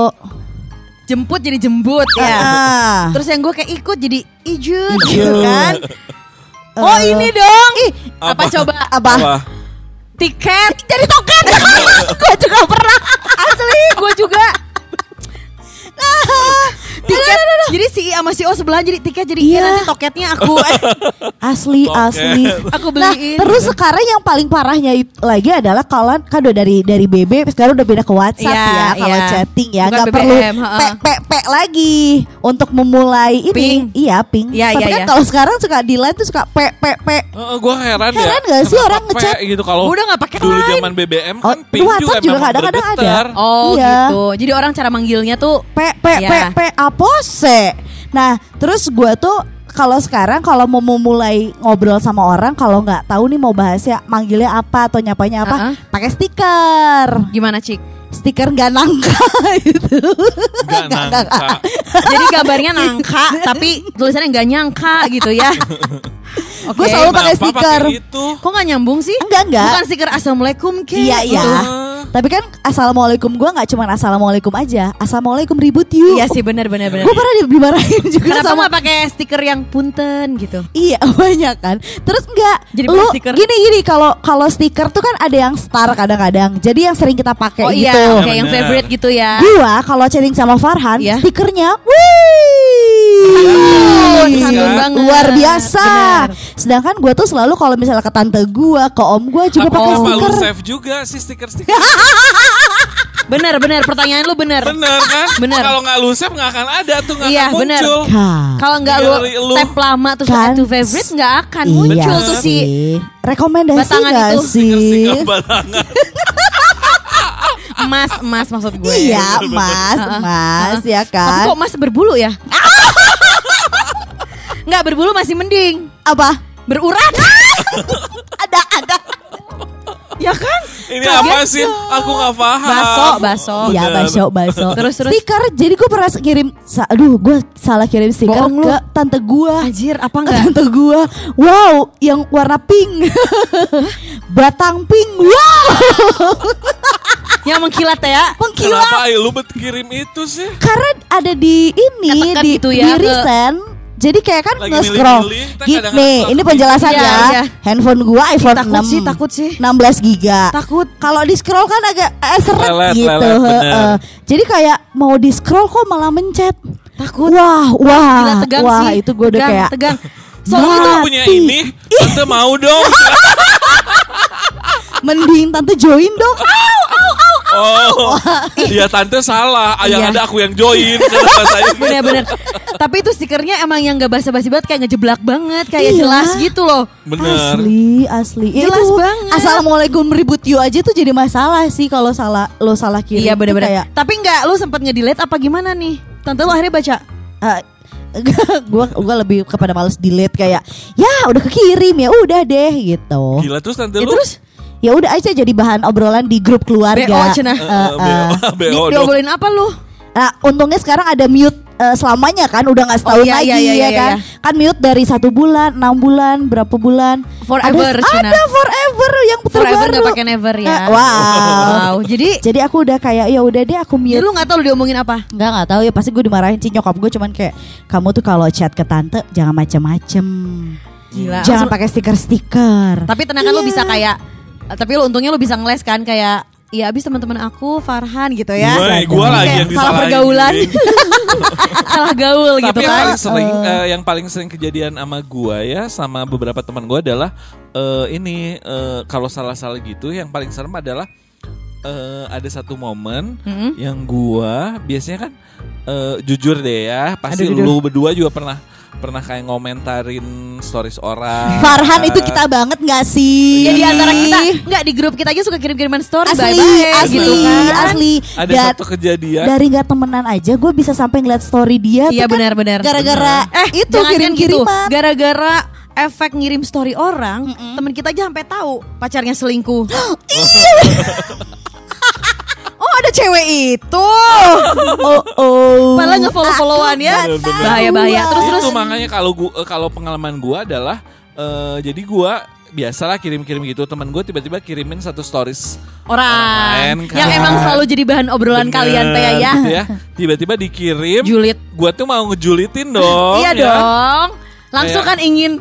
[SPEAKER 3] Jemput jadi jembut ya.
[SPEAKER 2] Ah.
[SPEAKER 3] Terus yang gue kayak ikut jadi ijut gitu kan. Oh
[SPEAKER 2] Eh,
[SPEAKER 3] ini dong.
[SPEAKER 2] ih
[SPEAKER 3] apa?
[SPEAKER 4] Apa?
[SPEAKER 3] coba?
[SPEAKER 2] apa
[SPEAKER 4] Apa?
[SPEAKER 3] Tiket.
[SPEAKER 2] jadi token gue juga pernah
[SPEAKER 3] Asli gue juga.
[SPEAKER 2] Tiket
[SPEAKER 3] Jadi si I sama si O sebelah jadi tiket jadi
[SPEAKER 2] Iya.
[SPEAKER 3] iya. nanti toketnya aku
[SPEAKER 2] Asli,
[SPEAKER 4] Toket.
[SPEAKER 2] asli.
[SPEAKER 3] aku
[SPEAKER 2] Nah,
[SPEAKER 3] beliin.
[SPEAKER 2] terus sekarang yang paling parahnya lagi adalah kalau kan udah dari dari BB sekarang udah pindah ke WhatsApp
[SPEAKER 3] Iya,
[SPEAKER 2] ya kalau
[SPEAKER 3] iya.
[SPEAKER 2] chatting ya nggak perlu pe pe pe lagi untuk memulai ini.
[SPEAKER 3] Ping.
[SPEAKER 2] Iya, ping.
[SPEAKER 3] Iya,
[SPEAKER 2] Tapi
[SPEAKER 3] iya,
[SPEAKER 2] kan
[SPEAKER 3] iya.
[SPEAKER 2] kalau sekarang suka di line tuh suka pe pe pe.
[SPEAKER 4] Heeh, gua heran, ya.
[SPEAKER 2] Heran nggak sih
[SPEAKER 4] Kenapa
[SPEAKER 2] orang ngechat?
[SPEAKER 4] gitu kalau
[SPEAKER 3] udah nggak pakai
[SPEAKER 4] dulu zaman BBM
[SPEAKER 2] Oh,
[SPEAKER 4] kan ping
[SPEAKER 2] WhatsApp juga
[SPEAKER 4] memang
[SPEAKER 2] kadang-kadang ada.
[SPEAKER 3] Oh
[SPEAKER 2] Iya.
[SPEAKER 3] gitu. Jadi orang cara manggilnya tuh
[SPEAKER 2] pe pe
[SPEAKER 3] Iya.
[SPEAKER 2] pe pe apose. Nah, terus gua tuh kalau sekarang kalau mau memulai ngobrol sama orang kalau nggak tahu nih mau bahasnya manggilnya apa atau nyapanya apa,
[SPEAKER 3] Uh-uh.
[SPEAKER 2] pakai stiker.
[SPEAKER 3] gimana Cik?
[SPEAKER 2] Stiker nggak nangka itu.
[SPEAKER 4] Nggak nangka.
[SPEAKER 3] Jadi gambarnya nangka tapi tulisannya nggak nyangka gitu ya. Oke.
[SPEAKER 2] Gue selalu pakai
[SPEAKER 4] Kenapa
[SPEAKER 2] stiker.
[SPEAKER 4] pakai itu?
[SPEAKER 3] Kok nggak nyambung sih?
[SPEAKER 2] Enggak enggak.
[SPEAKER 3] Bukan stiker assalamualaikum ke?
[SPEAKER 2] Iya iya.
[SPEAKER 4] Heeh.
[SPEAKER 2] Tapi kan assalamualaikum gua nggak cuma assalamualaikum aja, assalamualaikum ribut yuk.
[SPEAKER 3] Iya sih benar benar benar.
[SPEAKER 2] Gue pernah di- dimarahin juga
[SPEAKER 3] Kenapa
[SPEAKER 2] sama
[SPEAKER 3] nggak pakai stiker yang punten gitu?
[SPEAKER 2] Iya banyak kan. Terus enggak.
[SPEAKER 3] Jadi
[SPEAKER 2] lu
[SPEAKER 3] pakai stiker?
[SPEAKER 2] gini gini kalau kalau stiker tuh kan ada yang star kadang-kadang. Jadi yang sering kita pakai
[SPEAKER 3] oh
[SPEAKER 2] gitu.
[SPEAKER 3] iya,
[SPEAKER 4] Ya,
[SPEAKER 3] kayak yang
[SPEAKER 4] benar.
[SPEAKER 3] favorite gitu ya.
[SPEAKER 2] Gua kalau chatting sama Farhan,
[SPEAKER 3] Iya.
[SPEAKER 2] stikernya, wih,
[SPEAKER 3] Santun,
[SPEAKER 4] Iya.
[SPEAKER 3] santun banget.
[SPEAKER 2] luar biasa.
[SPEAKER 3] Benar.
[SPEAKER 2] Sedangkan gua tuh selalu kalau misalnya ke tante gua, ke om gua juga pakai
[SPEAKER 4] kenapa lu
[SPEAKER 2] stiker.
[SPEAKER 4] save juga sih stiker-stiker?
[SPEAKER 3] Bener bener pertanyaan lu bener.
[SPEAKER 4] Bener kan?
[SPEAKER 3] Bener.
[SPEAKER 4] Kalau nggak lu save nggak akan ada tuh nggak
[SPEAKER 3] Iya,
[SPEAKER 4] akan
[SPEAKER 3] bener.
[SPEAKER 4] muncul.
[SPEAKER 3] Kalau nggak lu,
[SPEAKER 4] lu.
[SPEAKER 3] tap lama terus
[SPEAKER 2] Kan?
[SPEAKER 3] add to favorite nggak akan
[SPEAKER 2] Iya
[SPEAKER 3] muncul tuh si
[SPEAKER 2] sih. Rekomendasi
[SPEAKER 3] Batangan
[SPEAKER 2] gak
[SPEAKER 3] itu.
[SPEAKER 2] sih?
[SPEAKER 4] Stiker batangan.
[SPEAKER 3] emas emas maksud gue.
[SPEAKER 2] Iya, mas,
[SPEAKER 3] Heeh.
[SPEAKER 2] mas, ya
[SPEAKER 3] Tapi
[SPEAKER 2] kan?
[SPEAKER 3] kok emas berbulu ya? Nggak berbulu masih mending.
[SPEAKER 2] Apa?
[SPEAKER 3] Berurat.
[SPEAKER 2] Ada, ada.
[SPEAKER 3] ya kan?
[SPEAKER 4] Ini
[SPEAKER 3] Kaget
[SPEAKER 4] apa sih? Aku nggak paham.
[SPEAKER 3] Baso, baso.
[SPEAKER 2] Iya,
[SPEAKER 4] Bener.
[SPEAKER 2] baso, baso.
[SPEAKER 3] Terus, terus.
[SPEAKER 2] Stiker, jadi gue pernah kirim, aduh, gue salah kirim stiker
[SPEAKER 3] lu.
[SPEAKER 2] ke tante gue.
[SPEAKER 3] Anjir, apa enggak?
[SPEAKER 2] tante gue, wow, yang warna pink, batang pink, wow,
[SPEAKER 3] Yang mengkilat ya?
[SPEAKER 2] mengkilat.
[SPEAKER 4] Kenapa lu bet kirim itu sih?
[SPEAKER 2] Karena ada di ini
[SPEAKER 3] Ketekan
[SPEAKER 2] di,
[SPEAKER 3] gitu ya,
[SPEAKER 2] di
[SPEAKER 3] ke-
[SPEAKER 2] recent. Jadi kayak kan
[SPEAKER 4] Lagi
[SPEAKER 2] nge-scroll.
[SPEAKER 4] milih-milih, kita
[SPEAKER 2] Gi-
[SPEAKER 4] kadang
[SPEAKER 2] Nih,
[SPEAKER 4] nge-scroll.
[SPEAKER 2] ini penjelasan
[SPEAKER 3] Iya,
[SPEAKER 2] ya.
[SPEAKER 3] iya.
[SPEAKER 2] Handphone gua iPhone
[SPEAKER 3] takut
[SPEAKER 2] 6.
[SPEAKER 3] sih, takut sih.
[SPEAKER 2] 16 giga.
[SPEAKER 3] Takut.
[SPEAKER 2] Kalau di scroll kan agak eh, seret
[SPEAKER 4] Lelet,
[SPEAKER 2] gitu.
[SPEAKER 4] lelet, bener.
[SPEAKER 2] heeh. Jadi kayak mau di scroll kok malah mencet.
[SPEAKER 3] Takut.
[SPEAKER 2] Wah, wah.
[SPEAKER 3] Gila tegang
[SPEAKER 2] wah,
[SPEAKER 3] sih.
[SPEAKER 2] itu gue udah
[SPEAKER 3] Tegang,
[SPEAKER 2] kayak
[SPEAKER 3] tegang.
[SPEAKER 4] Soalnya tuh punya ini, tante mau dong.
[SPEAKER 2] mending tante join dong.
[SPEAKER 4] Oh, iya tante salah. Yang
[SPEAKER 2] Iya.
[SPEAKER 4] ada aku yang join.
[SPEAKER 3] Bener-bener. Tapi itu stikernya emang yang gak basa-basi banget kayak ngejeblak banget, kayak
[SPEAKER 2] Iya.
[SPEAKER 3] jelas gitu loh.
[SPEAKER 4] Bener.
[SPEAKER 2] Asli, asli.
[SPEAKER 3] Jelas
[SPEAKER 2] itu,
[SPEAKER 3] banget.
[SPEAKER 2] Assalamualaikum ribut you aja tuh jadi masalah sih kalau salah lo salah kirim.
[SPEAKER 3] Iya
[SPEAKER 2] tuh
[SPEAKER 3] bener-bener.
[SPEAKER 2] Kayak,
[SPEAKER 3] Tapi nggak lu sempet nge-delete apa gimana nih? Tante lu akhirnya baca.
[SPEAKER 2] eh, gua gua lebih kepada males delete kayak ya udah kekirim ya udah deh gitu.
[SPEAKER 4] Gila terus tante
[SPEAKER 3] Ya,
[SPEAKER 4] lu.
[SPEAKER 3] terus
[SPEAKER 2] Ya udah aja jadi bahan obrolan di grup keluarga.
[SPEAKER 3] BO cenah.
[SPEAKER 2] Eh, eh.
[SPEAKER 4] BO,
[SPEAKER 3] Di,
[SPEAKER 4] BO dong.
[SPEAKER 3] diobrolin apa lu?
[SPEAKER 2] Nah, untungnya sekarang ada mute eh, selamanya kan, udah nggak setahun
[SPEAKER 3] Oh, iya,
[SPEAKER 2] lagi
[SPEAKER 3] iya, iya,
[SPEAKER 2] ya
[SPEAKER 3] iya,
[SPEAKER 2] kan?
[SPEAKER 3] iya.
[SPEAKER 2] Kan mute dari satu bulan, enam bulan, berapa bulan?
[SPEAKER 3] Forever,
[SPEAKER 2] ada,
[SPEAKER 3] Cina.
[SPEAKER 2] ada forever yang
[SPEAKER 3] Forever
[SPEAKER 2] terbaru.
[SPEAKER 3] nggak pakai never ya.
[SPEAKER 2] Eh, wow.
[SPEAKER 3] Wow. Jadi
[SPEAKER 2] Jadi aku udah kayak ya udah deh aku
[SPEAKER 3] jadi
[SPEAKER 2] mute.
[SPEAKER 3] lu nggak tahu lu diomongin apa?
[SPEAKER 2] Nggak nggak tahu ya pasti gue dimarahin sih nyokap gue cuman kayak kamu tuh kalau chat ke tante jangan macem-macem.
[SPEAKER 3] Gila.
[SPEAKER 2] Jangan pakai stiker-stiker.
[SPEAKER 3] Tapi tenang kan lu
[SPEAKER 2] Iya.
[SPEAKER 3] bisa kayak tapi lu untungnya lu bisa ngeles kan kayak ya abis teman-teman aku Farhan gitu ya.
[SPEAKER 4] Gue, gue lagi yang
[SPEAKER 3] salah
[SPEAKER 4] disalahin.
[SPEAKER 3] pergaulan. Salah gaul
[SPEAKER 4] Tapi
[SPEAKER 3] gitu
[SPEAKER 4] yang
[SPEAKER 3] kan.
[SPEAKER 4] paling sering eh, yang paling sering kejadian sama gua ya sama beberapa teman gua adalah eh, ini eh, kalau salah-salah gitu yang paling serem adalah eh, ada satu momen
[SPEAKER 3] Mm-mm.
[SPEAKER 4] yang gua biasanya kan eh, jujur deh ya pasti
[SPEAKER 3] Aduh, jujur.
[SPEAKER 4] lu berdua juga pernah pernah kayak ngomentarin stories orang.
[SPEAKER 2] Farhan itu kita banget nggak sih?
[SPEAKER 3] Ya di antara kita nggak di grup kita aja suka kirim-kiriman story
[SPEAKER 2] asli,
[SPEAKER 3] bye-bye
[SPEAKER 2] asli,
[SPEAKER 3] gitu kan.
[SPEAKER 2] asli.
[SPEAKER 4] Ada
[SPEAKER 2] Dan
[SPEAKER 4] satu kejadian
[SPEAKER 2] dari nggak temenan aja gue bisa sampai ngeliat story dia.
[SPEAKER 3] Iya
[SPEAKER 2] kan
[SPEAKER 3] benar-benar.
[SPEAKER 2] Gara-gara
[SPEAKER 3] eh
[SPEAKER 2] itu
[SPEAKER 3] kan gitu.
[SPEAKER 2] kirim-kiriman.
[SPEAKER 3] Gara-gara efek ngirim story orang, temen kita aja sampai tahu pacarnya selingkuh. oh ada cewek itu.
[SPEAKER 2] oh oh.
[SPEAKER 3] Padahal nge-follow-followan ya. Bahaya-bahaya. Terus terus
[SPEAKER 4] itu makanya kalau gua eh, kalau pengalaman gua adalah eh, jadi gua biasalah kirim-kirim gitu teman gua tiba-tiba kirimin satu stories
[SPEAKER 3] orang
[SPEAKER 4] lain
[SPEAKER 3] yang
[SPEAKER 4] kan.
[SPEAKER 3] emang selalu jadi bahan obrolan
[SPEAKER 4] Bener,
[SPEAKER 3] kalian teh ya.
[SPEAKER 4] gitu ya tiba-tiba dikirim
[SPEAKER 3] Julit.
[SPEAKER 4] gua tuh mau ngejulitin dong
[SPEAKER 3] iya
[SPEAKER 4] ya.
[SPEAKER 3] dong. Langsung
[SPEAKER 4] Kayak-
[SPEAKER 3] kan ingin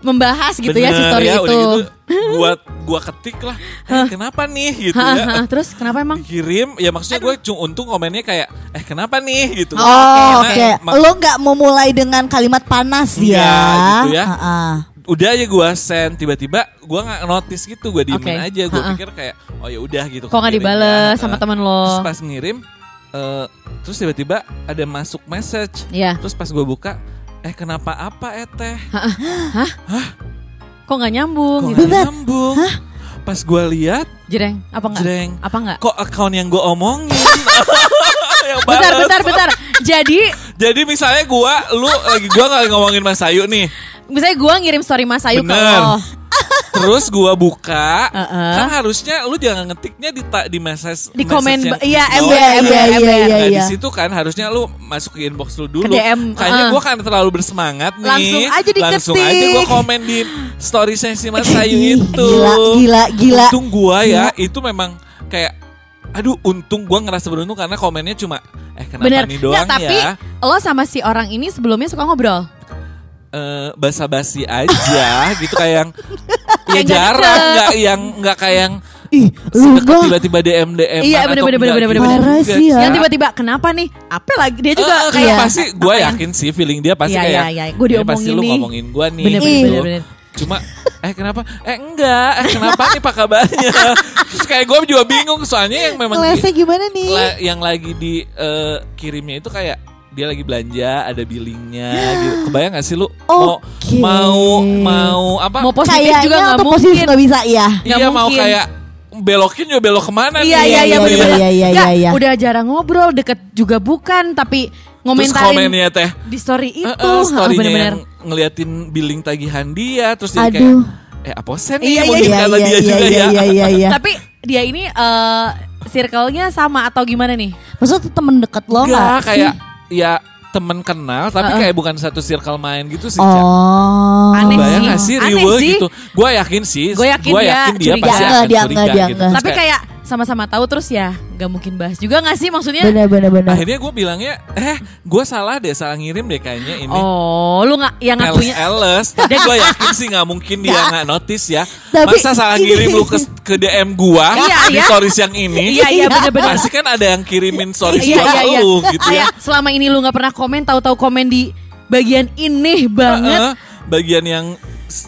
[SPEAKER 3] membahas gitu ya si
[SPEAKER 4] Bener,
[SPEAKER 3] story
[SPEAKER 4] ya,
[SPEAKER 3] itu.
[SPEAKER 4] udah gitu, gua gua ketik lah. Eh, kenapa nih gitu ya.
[SPEAKER 3] Terus kenapa emang?
[SPEAKER 4] Kirim ya maksudnya gue cuma untung komennya kayak eh kenapa nih gitu.
[SPEAKER 2] Oh, oke.
[SPEAKER 4] mak-
[SPEAKER 2] Lo nggak mau mulai dengan kalimat panas
[SPEAKER 4] Enggak,
[SPEAKER 2] ya?
[SPEAKER 4] gitu ya.
[SPEAKER 2] Ha-ha.
[SPEAKER 4] udah aja gue send tiba-tiba gue nggak notice gitu gue diemin aja gue pikir kayak oh ya udah gitu
[SPEAKER 3] Kok nggak
[SPEAKER 4] kirimnya.
[SPEAKER 3] dibales sama temen lo?
[SPEAKER 4] terus pas ngirim eh, terus tiba-tiba ada masuk message
[SPEAKER 3] Iya.
[SPEAKER 4] terus pas gue buka eh kenapa apa eteh
[SPEAKER 3] Kok nggak nyambung
[SPEAKER 4] kok
[SPEAKER 3] gitu?
[SPEAKER 4] nggak nyambung pas gue lihat
[SPEAKER 3] Jreng, apa enggak?
[SPEAKER 4] Jreng.
[SPEAKER 3] Apa enggak?
[SPEAKER 4] kok account yang gue omongin yang
[SPEAKER 3] Bentar, bentar, bentar. Jadi,
[SPEAKER 4] jadi misalnya gue lu lagi gue nggak ngomongin Mas Ayu nih
[SPEAKER 3] misalnya gua ngirim story Mas Ayu ke
[SPEAKER 4] Bener.
[SPEAKER 3] lo.
[SPEAKER 4] Terus gua buka,
[SPEAKER 3] Heeh.
[SPEAKER 4] kan harusnya lu jangan ngetiknya di di message
[SPEAKER 3] Di komen, iya,
[SPEAKER 4] di
[SPEAKER 3] ember,
[SPEAKER 2] Iya,
[SPEAKER 3] ember,
[SPEAKER 2] iya,
[SPEAKER 3] ember.
[SPEAKER 2] iya, iya,
[SPEAKER 4] Nah,
[SPEAKER 2] iya.
[SPEAKER 4] di situ kan harusnya lu masuk ke inbox lu dulu.
[SPEAKER 3] Ke DM,
[SPEAKER 4] Kayaknya gua kan terlalu bersemangat nih.
[SPEAKER 3] Langsung aja
[SPEAKER 4] Langsung aja
[SPEAKER 3] diketik.
[SPEAKER 4] gua komen di story si Mas Ayu itu.
[SPEAKER 2] Gila, gila, gila.
[SPEAKER 4] Untung gua ya, itu memang kayak aduh untung gua ngerasa beruntung karena komennya cuma eh kenapa
[SPEAKER 3] Bener.
[SPEAKER 4] nih doang
[SPEAKER 3] Nggak, tapi
[SPEAKER 4] ya.
[SPEAKER 3] lo sama si orang ini sebelumnya suka ngobrol.
[SPEAKER 4] eh basa-basi aja gitu kayak yang ya jarang
[SPEAKER 3] deket.
[SPEAKER 4] nggak yang nggak kayak yang
[SPEAKER 2] Ih, lu
[SPEAKER 4] tiba-tiba DM DM
[SPEAKER 3] Iya, bener, bener, bener, bener, bener.
[SPEAKER 2] Parah sih ya.
[SPEAKER 3] Yang tiba-tiba kenapa nih? Apa lagi? Dia juga
[SPEAKER 4] juga
[SPEAKER 3] kayak
[SPEAKER 4] pasti gue
[SPEAKER 3] ya?
[SPEAKER 4] yakin sih feeling dia pasti
[SPEAKER 3] Iya,
[SPEAKER 4] kayak
[SPEAKER 3] iya, iya. Gua
[SPEAKER 4] "Eh, pasti
[SPEAKER 3] diomongin
[SPEAKER 4] lu
[SPEAKER 3] nih."
[SPEAKER 4] ngomongin gue nih
[SPEAKER 3] Bener,
[SPEAKER 2] bener,
[SPEAKER 4] gitu.
[SPEAKER 3] bener, bener.
[SPEAKER 4] cuma eh kenapa eh enggak eh kenapa nih pak kabarnya terus kayak gue juga bingung soalnya yang memang di-
[SPEAKER 2] Ngelesnya gimana nih?
[SPEAKER 4] la- yang lagi di eh, kirimnya itu kayak dia lagi belanja ada billingnya gitu kebayang gak sih lu mau
[SPEAKER 2] Oke.
[SPEAKER 4] mau mau apa
[SPEAKER 3] Mau positif
[SPEAKER 2] Kayaknya
[SPEAKER 3] juga nggak
[SPEAKER 2] positif
[SPEAKER 3] mungkin.
[SPEAKER 2] nggak bisa ya?
[SPEAKER 3] Nggak
[SPEAKER 4] iya mau
[SPEAKER 3] mungkin.
[SPEAKER 4] kayak belokin juga belok ke mana
[SPEAKER 3] Iya
[SPEAKER 4] nih
[SPEAKER 3] iya iya
[SPEAKER 2] iya,
[SPEAKER 3] bener-bener.
[SPEAKER 2] iya, iya,
[SPEAKER 3] Nggak,
[SPEAKER 2] iya, iya.
[SPEAKER 3] Udah jarang ngobrol, deket juga bukan, tapi
[SPEAKER 4] terus
[SPEAKER 3] ngomentarin
[SPEAKER 4] komennya teh
[SPEAKER 3] di story itu,
[SPEAKER 4] Eh, eh,
[SPEAKER 3] Heeh,
[SPEAKER 4] storynya
[SPEAKER 3] bener-bener.
[SPEAKER 4] yang ngeliatin billing tagihan dia terus jadi kayak eh apa sen nih
[SPEAKER 3] Iya, iya,
[SPEAKER 4] mungkin
[SPEAKER 2] iya,
[SPEAKER 4] kata
[SPEAKER 2] iya,
[SPEAKER 4] dia
[SPEAKER 2] iya,
[SPEAKER 4] juga
[SPEAKER 2] iya,
[SPEAKER 4] ya
[SPEAKER 2] iya, iya, iya.
[SPEAKER 3] Tapi dia ini eh circle-nya sama atau gimana nih?
[SPEAKER 2] Maksudnya temen deket lo
[SPEAKER 4] Enggak,
[SPEAKER 2] nggak
[SPEAKER 4] kayak
[SPEAKER 2] sih?
[SPEAKER 4] Ya temen kenal tapi
[SPEAKER 3] Heeh.
[SPEAKER 4] kayak bukan satu circle main gitu sih.
[SPEAKER 2] Oh.
[SPEAKER 3] Aneh
[SPEAKER 4] Bayang
[SPEAKER 3] sih.
[SPEAKER 4] gak sih
[SPEAKER 3] Aneh sih.
[SPEAKER 4] gitu Gue yakin sih
[SPEAKER 3] Gua yakin
[SPEAKER 4] Gua
[SPEAKER 3] dia
[SPEAKER 4] yakin dia
[SPEAKER 3] curiga.
[SPEAKER 4] pasti
[SPEAKER 2] Dia
[SPEAKER 4] akan
[SPEAKER 2] nggak, dia
[SPEAKER 4] curiga
[SPEAKER 2] nggak, dia
[SPEAKER 4] gitu
[SPEAKER 2] nggak.
[SPEAKER 4] Terus
[SPEAKER 3] Tapi
[SPEAKER 4] kayak,
[SPEAKER 3] kayak sama-sama tahu terus ya nggak mungkin bahas juga nggak sih maksudnya?
[SPEAKER 2] Bener bener bener.
[SPEAKER 4] Akhirnya gue bilangnya Eh gue salah deh Salah ngirim deh kayaknya ini
[SPEAKER 3] Oh, lu nggak yang ngakunya
[SPEAKER 4] Eles Tapi gue yakin sih gak mungkin dia gak notice ya
[SPEAKER 2] Tapi
[SPEAKER 4] Masa salah ngirim lu ke, ke DM gua
[SPEAKER 3] Iya,
[SPEAKER 4] Di
[SPEAKER 3] iya.
[SPEAKER 4] stories yang ini
[SPEAKER 3] Iya iya bener-bener.
[SPEAKER 4] Pasti kan ada yang kirimin stories
[SPEAKER 3] Iya
[SPEAKER 4] buat
[SPEAKER 3] iya iya.
[SPEAKER 4] lu gitu ya
[SPEAKER 3] selama ini lu nggak pernah komen, tahu-tahu komen di bagian ini banget.
[SPEAKER 4] Heeh, Bagian yang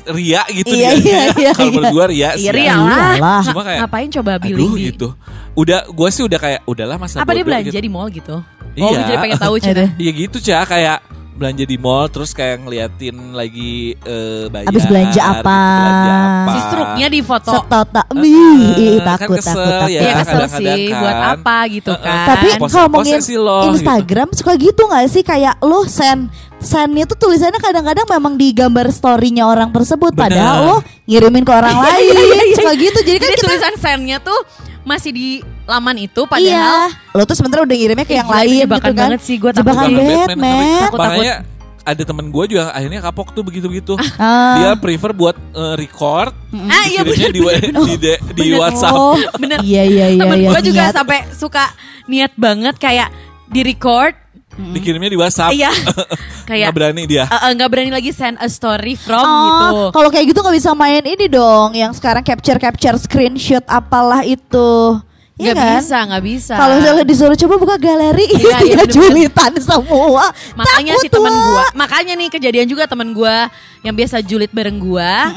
[SPEAKER 4] ria gitu
[SPEAKER 2] Iya,
[SPEAKER 4] dia
[SPEAKER 2] iya, iya,
[SPEAKER 4] Kalau
[SPEAKER 2] iya.
[SPEAKER 4] menurut gue ria sih
[SPEAKER 3] Iya
[SPEAKER 4] ya.
[SPEAKER 3] ria lah.
[SPEAKER 2] Iyalah.
[SPEAKER 4] Cuma kayak,
[SPEAKER 3] Ngapain coba
[SPEAKER 4] Aduh
[SPEAKER 3] billing di
[SPEAKER 4] gitu Udah gue sih udah kayak Udahlah masa
[SPEAKER 3] Apa dia belanja
[SPEAKER 4] gitu.
[SPEAKER 3] di mall gitu?
[SPEAKER 4] Iya.
[SPEAKER 3] Oh, lu jadi pengen tahu.
[SPEAKER 2] Aduh.
[SPEAKER 4] Iya gitu Cak Kayak belanja di mall Terus kayak ngeliatin lagi eh, bayar
[SPEAKER 2] Abis belanja
[SPEAKER 4] gitu,
[SPEAKER 2] apa?
[SPEAKER 4] belanja apa.
[SPEAKER 3] Si struknya di foto.
[SPEAKER 2] Setota,
[SPEAKER 4] Eh,
[SPEAKER 2] Ih,
[SPEAKER 4] kan
[SPEAKER 2] takut,
[SPEAKER 4] kesel
[SPEAKER 2] takut, takut.
[SPEAKER 4] ya,
[SPEAKER 3] Iya kesel
[SPEAKER 4] kadang-kadang
[SPEAKER 3] sih,
[SPEAKER 4] kan.
[SPEAKER 3] buat apa gitu
[SPEAKER 4] Eh, eh.
[SPEAKER 3] kan.
[SPEAKER 2] Tapi
[SPEAKER 4] Pose-
[SPEAKER 2] ngomongin
[SPEAKER 4] gitu.
[SPEAKER 2] Instagram suka gitu gak sih kayak lo send sendnya tuh tulisannya kadang-kadang memang di gambar storynya orang tersebut
[SPEAKER 4] Bener.
[SPEAKER 2] padahal lo ngirimin ke orang lain suka gitu jadi kan
[SPEAKER 3] Jadi
[SPEAKER 2] kita
[SPEAKER 3] tulisan sendnya tuh masih di laman itu
[SPEAKER 2] iya
[SPEAKER 3] padahal
[SPEAKER 2] lo tuh sebenarnya udah ngirimnya ke yang
[SPEAKER 3] itu
[SPEAKER 2] lain
[SPEAKER 3] jebakan
[SPEAKER 2] gitu kan
[SPEAKER 3] banget sih, gua takut
[SPEAKER 2] jebakan. Batman,
[SPEAKER 4] Batman,
[SPEAKER 3] Takut,
[SPEAKER 4] Makanya ada temen gue juga akhirnya kapok tuh begitu-begitu.
[SPEAKER 2] Ah.
[SPEAKER 4] Dia prefer buat eh, record,
[SPEAKER 3] Ah, iya
[SPEAKER 4] dikirimnya di, di, di, di
[SPEAKER 3] Bener.
[SPEAKER 4] WhatsApp.
[SPEAKER 2] oh
[SPEAKER 3] Bener.
[SPEAKER 2] iya iya iya
[SPEAKER 3] temen
[SPEAKER 2] iya,
[SPEAKER 3] gue juga
[SPEAKER 2] niat.
[SPEAKER 3] sampai suka niat banget kayak di record
[SPEAKER 4] Dikirimnya di WhatsApp.
[SPEAKER 3] Iya. Kayak-
[SPEAKER 4] Nggak berani dia.
[SPEAKER 3] eh, eh, nggak berani lagi send a story from
[SPEAKER 2] Oh,
[SPEAKER 3] gitu.
[SPEAKER 2] kalau kayak gitu nggak bisa main ini dong yang sekarang capture capture screenshot apalah itu Iya
[SPEAKER 3] Nggak
[SPEAKER 2] kan?
[SPEAKER 3] bisa, nggak bisa.
[SPEAKER 2] Kalau misalnya disuruh coba buka galeri
[SPEAKER 3] Iya, iya,
[SPEAKER 2] isinya
[SPEAKER 3] bener-bener.
[SPEAKER 2] julitan semua.
[SPEAKER 3] Makanya
[SPEAKER 2] Takut
[SPEAKER 3] si teman gua, makanya nih kejadian juga teman gua yang biasa julid bareng gua.